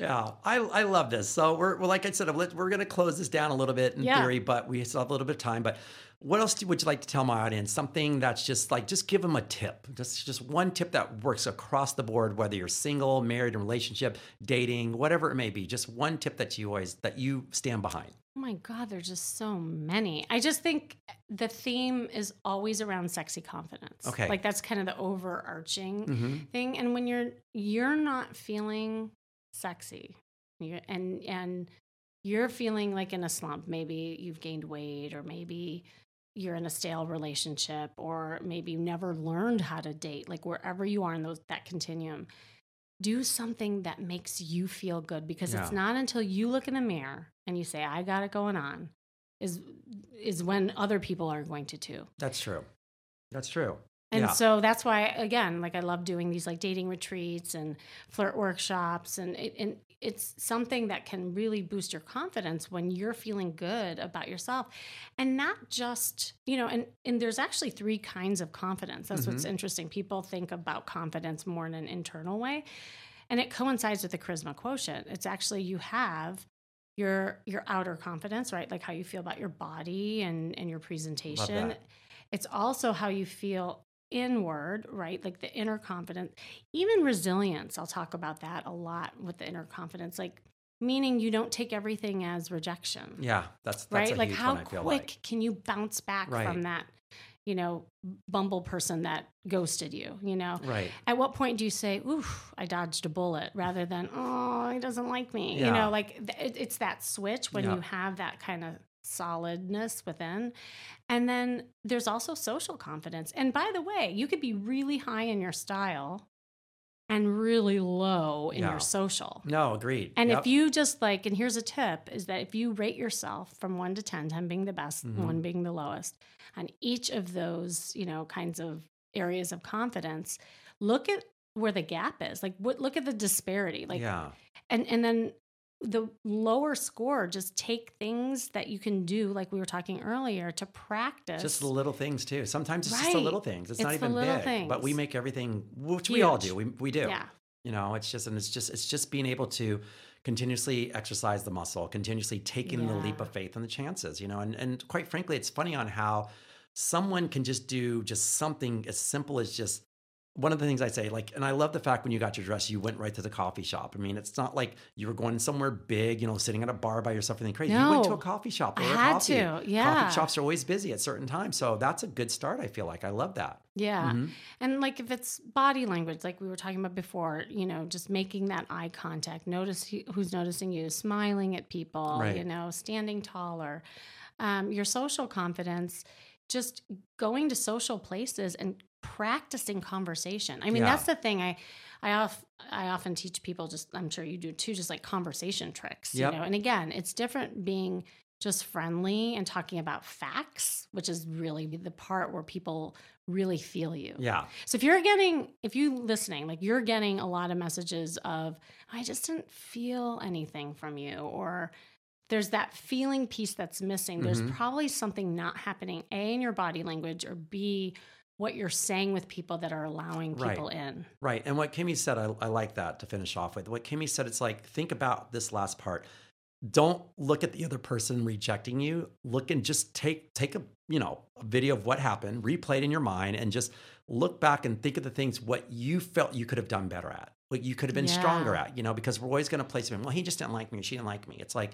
yeah, I, I love this. So we're well, like I said, we're going to close this down a little bit in Yeah. theory, but we still have a little bit of time. But what else would you like to tell my audience? Something that's just like just give them a tip, just just one tip that works across the board, whether you're single, married, in relationship, dating, whatever it may be. Just one tip that you always that you stand behind. Oh my God, there's just so many. I just think the theme is always around sexy confidence. Okay. Like that's kind of the overarching Mm-hmm. thing. And when you're you're not feeling sexy, you and and you're feeling like in a slump, maybe you've gained weight, or maybe you're in a stale relationship, or maybe you never learned how to date. Like wherever you are in those that continuum, do something that makes you feel good because it's not until you look in the mirror and you say, "I got it going on," is is when other people are going to too. That's true. That's true. And yeah. so that's why, again, like I love doing these like dating retreats and flirt workshops, and it, and it's something that can really boost your confidence when you're feeling good about yourself, and not just you know. And and there's actually three kinds of confidence. That's what's Mm-hmm. interesting. People think about confidence more in an internal way, and it coincides with the charisma quotient. It's actually you have your your outer confidence, right? Like how you feel about your body and and your presentation. It's also how you feel inward, right? Like the inner confidence, even resilience. I'll talk about that a lot with the inner confidence, like meaning you don't take everything as rejection, yeah, that's that's right? Like how one, I feel quick like. can you bounce back Right. from that you know, bumble person that ghosted you, you know? Right. At what point do you say, oof, I dodged a bullet rather than, oh, he doesn't like me? You know, like th- it's that switch when Yeah. you have that kind of solidness within. And then there's also social confidence. And by the way, you could be really high in your style and really low in your social. No, agreed. And Yep. if you just like, and here's a tip is that if you rate yourself from one to 10, 10 being the best, Mhm. one being the lowest, on each of those, you know, kinds of areas of confidence, look at where the gap is. Like, what, look at the disparity. Like, yeah. and, and then the lower score, just take things that you can do, like we were talking earlier, to practice. Just the little things too. Sometimes it's just the little things. It's, It's not even big, but we make everything, which we all do. We, we do. yeah. You know, it's just, and it's just, it's just being able to continuously exercise the muscle, continuously taking the leap of faith and the chances, you know, and, and quite frankly, it's funny on how someone can just do just something as simple as just one of the things I say, like, and I love the fact when you got your dress, you went right to the coffee shop. I mean, it's not like you were going somewhere big, you know, sitting at a bar by yourself, anything crazy. You went to a coffee shop. I had coffee. to, yeah. Coffee shops are always busy at certain times. So that's a good start, I feel like. I love that. Yeah. Mhm. And like if it's body language, like we were talking about before, you know, just making that eye contact, notice who's noticing you, smiling at people, Right. you know, standing taller, um, your social confidence, just going to social places and practicing conversation. I mean, Yeah. that's the thing I. I, off, I often teach people just I'm sure you do too just like conversation tricks Yep. you know and again it's different being just friendly and talking about facts which is really the part where people really feel you Yeah. so if you're getting, if you listening, like you're getting a lot of messages of, I just didn't feel anything from you, or there's that feeling piece that's missing. There's Mhm. probably something not happening, A, in your body language, or B, what you're saying with people that are allowing Right. people in. Right. And what Kimmy said, I, I like that to finish off with. What Kimmy said, it's like, think about this last part. Don't look at the other person rejecting you. Look and just take take a you know a video of what happened, replay it in your mind, and just look back and think of the things what you felt you could have done better at, what you could have been stronger at. You know, because we're always going to place him. Well, he just didn't like me. She didn't like me. It's like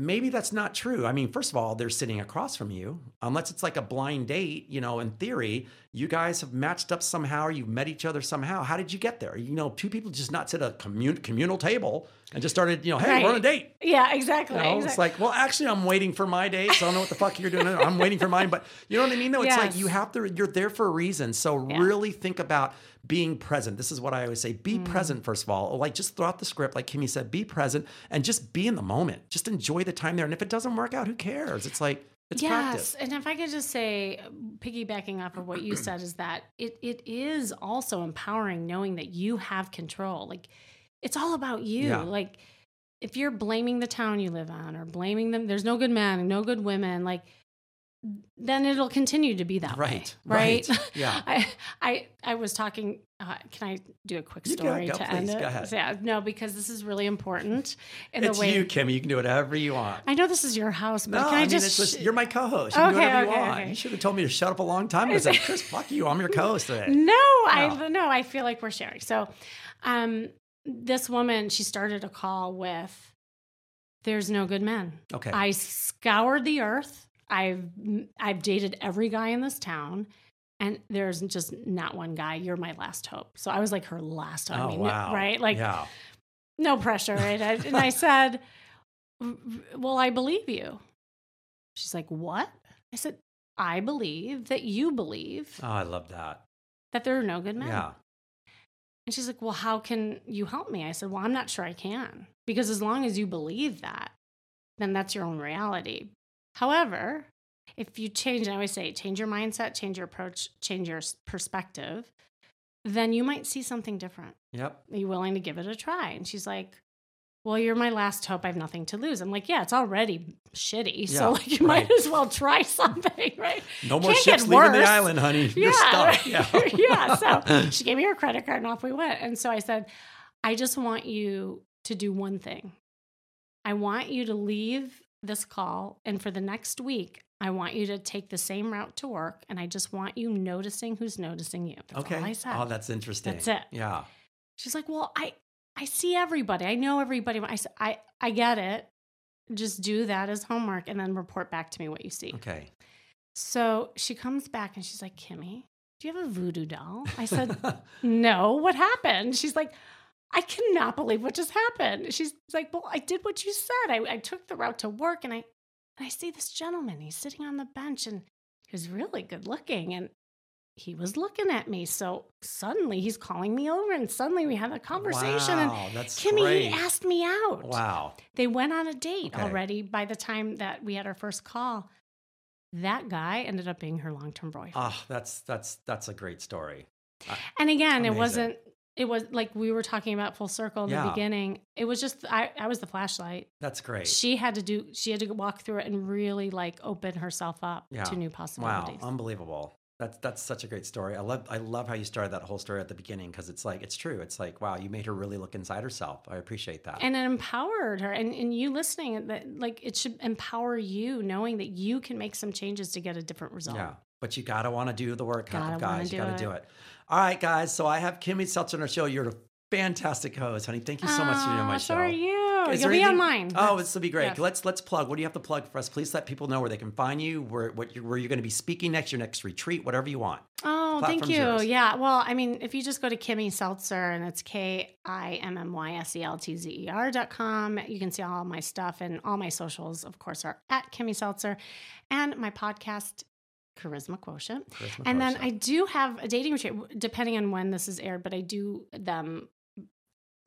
maybe that's not true. I mean, first of all, they're sitting across from you. Unless it's like a blind date, you know, in theory, you guys have matched up somehow or you've met each other somehow. How did you get there? You know, two people just not sit at a commun- communal table and just started, you know, hey, we're on a date. Yeah, exactly. You know, exactly. it's like, well, actually, I'm waiting for my date, so I don't know what the fuck you're doing. I'm waiting for mine, but you know what I mean? Though it's like you have to. You're there for a reason. So Yeah. really think about being present. This is what I always say: be Mm. present first of all. Like just throughout the script, like Kimmy said, be present and just be in the moment. Just enjoy the time there. And if it doesn't work out, who cares? It's like it's yes, practice. and if I could just say, piggybacking off of what you said, is that it it is also empowering knowing that you have control. Like it's all about you. Yeah. Like if you're blaming the town you live on or blaming them, there's no good men, no good women. Like then it'll continue to be that Right, way, right? right. Yeah. I I I was talking. Uh, can I do a quick story go, to end it? go ahead. Yeah, no, because this is really important in It's the way. you, Kimmy. You can do whatever you want. I know this is your house, but No, can I, I, mean, just? it's just, you're my co-host. You can do Okay, you okay, want. okay. You should have told me to shut up a long time ago. I said, Chris, fuck you. I'm your co-host today. No, I No. no, I feel like we're sharing. So, um, this woman, she started a call with, "There's no good men." Okay. I scoured the earth. I've I've dated every guy in this town, and there's just not one guy. You're my last hope. So I was like her last hope. oh, I mean, wow. right? Like yeah. no pressure. Right? I- and I said, "Well, I believe you." She's like, "What?" I said, "I believe that you believe Oh, I love that. that there are no good men." Yeah. And she's like, Well, how can you help me? I said, Well, I'm not sure I can. Because as long as you believe that, then that's your own reality. However, if you change, I always say, change your mindset, change your approach, change your perspective, then you might see something different. Yep. Are you willing to give it a try? And she's like, Well, you're my last hope. I have nothing to lose. I'm like, Yeah, it's already shitty. Yeah, so like you might as well try something, right? No more Can't ships leaving the island, honey. You're Yeah. stuck. Yeah. yeah. So she gave me her credit card and off we went. And so I said, I just want you to do one thing. I want you to leave this call. And for the next week, I want you to take the same route to work. And I just want you noticing who's noticing you. That's okay. all I said. Oh, that's interesting. That's it. Yeah. She's like, Well, I I see everybody. I know everybody. I said, I, I get it. Just do that as homework and then report back to me what you see. Okay. So she comes back and she's like, Kimmy, do you have a voodoo doll? I said, no. What happened? She's like, I cannot believe what just happened. She's like, well, I did what you said. I, I took the route to work and I, and I see this gentleman. He's sitting on the bench and he's really good looking. And he was looking at me. So suddenly he's calling me over and suddenly we had a conversation. Wow, and that's Kimmy, great. he asked me out. Wow. They went on a date Okay. already by the time that we had our first call. That guy ended up being her long term boyfriend. Ah, that's that's that's a great story. and again, amazing. it wasn't, it was like we were talking about full circle in Yeah. the beginning. It was just, I, I was the flashlight. That's great. She had to do, she had to walk through it and really like open herself up Yeah. to new possibilities. Wow, unbelievable. That's that's such a great story. I love I love how you started that whole story at the beginning because it's like it's true. It's like wow, you made her really look inside herself. I appreciate that. and it empowered her and, and you listening that like it should empower you knowing that you can make some changes to get a different result yeah, but you gotta want to do the work, Gotta guys. You gotta it. do it. All right, guys. So I have Kimmy Seltzer on our show. You're a fantastic host, honey. Thank you so much for doing my show. so are you Is you'll be anything- mine Oh, this will be great. Yes. Let's let's plug. What do you have to plug for us? Please let people know where they can find you, where what you where you're going to be speaking next, your next retreat, whatever you want. Oh, thank you. yours. Yeah. Well, I mean, if you just go to Kimmy Seltzer and it's K I M M Y S E L T Z E R dot com, you can see all my stuff and all my socials, of course, are at Kimmy Seltzer and my podcast, Charisma Quotient. Charisma And then I do have a dating retreat, depending on when this is aired, but I do them.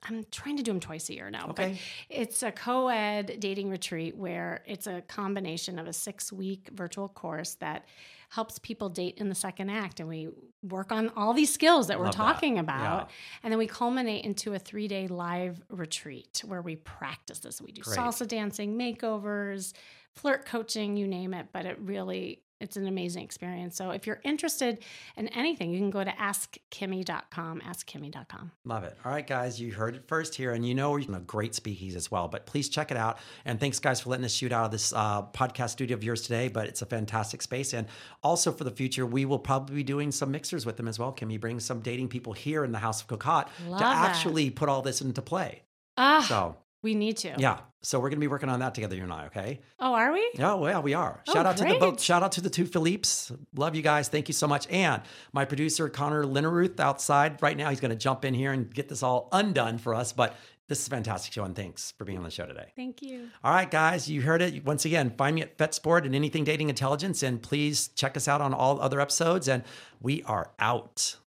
I'm trying to do them twice a year now. but okay. it's a co ed dating retreat where it's a combination of a six week virtual course that helps people date in the second act. And we work on all these skills that we're Love that. talking about. Yeah. And then we culminate into a three day live retreat where we practice this. We do Great. salsa dancing, makeovers, flirt coaching, you name it. But it really, it's an amazing experience. So if you're interested in anything, you can go to askkimmy.com, askkimmy.com. Love it. All right, guys, you heard it first here, and you know we're a great speakeasy as well. But please check it out. And thanks, guys, for letting us shoot out of this uh, podcast studio of yours today. But it's a fantastic space, and also for the future, we will probably be doing some mixers with them as well. Kimmy, bring some dating people here in the House of Cocotte Love to that. actually put all this into play? Ah, So we need to. yeah, so we're gonna be working on that together, you and I. Okay. Oh, are we? Yeah, well, we are. Oh, Shout out to the both. Shout out to the two Philippes. Love you guys. Thank you so much. And my producer Connor Linneruth outside right now. He's going to jump in here and get this all undone for us. But this is a fantastic show, and thanks for being on the show today. Thank you. All right, guys, you heard it. Once again, find me at FetSport and Anything Dating Intelligence, and please check us out on all other episodes. And we are out.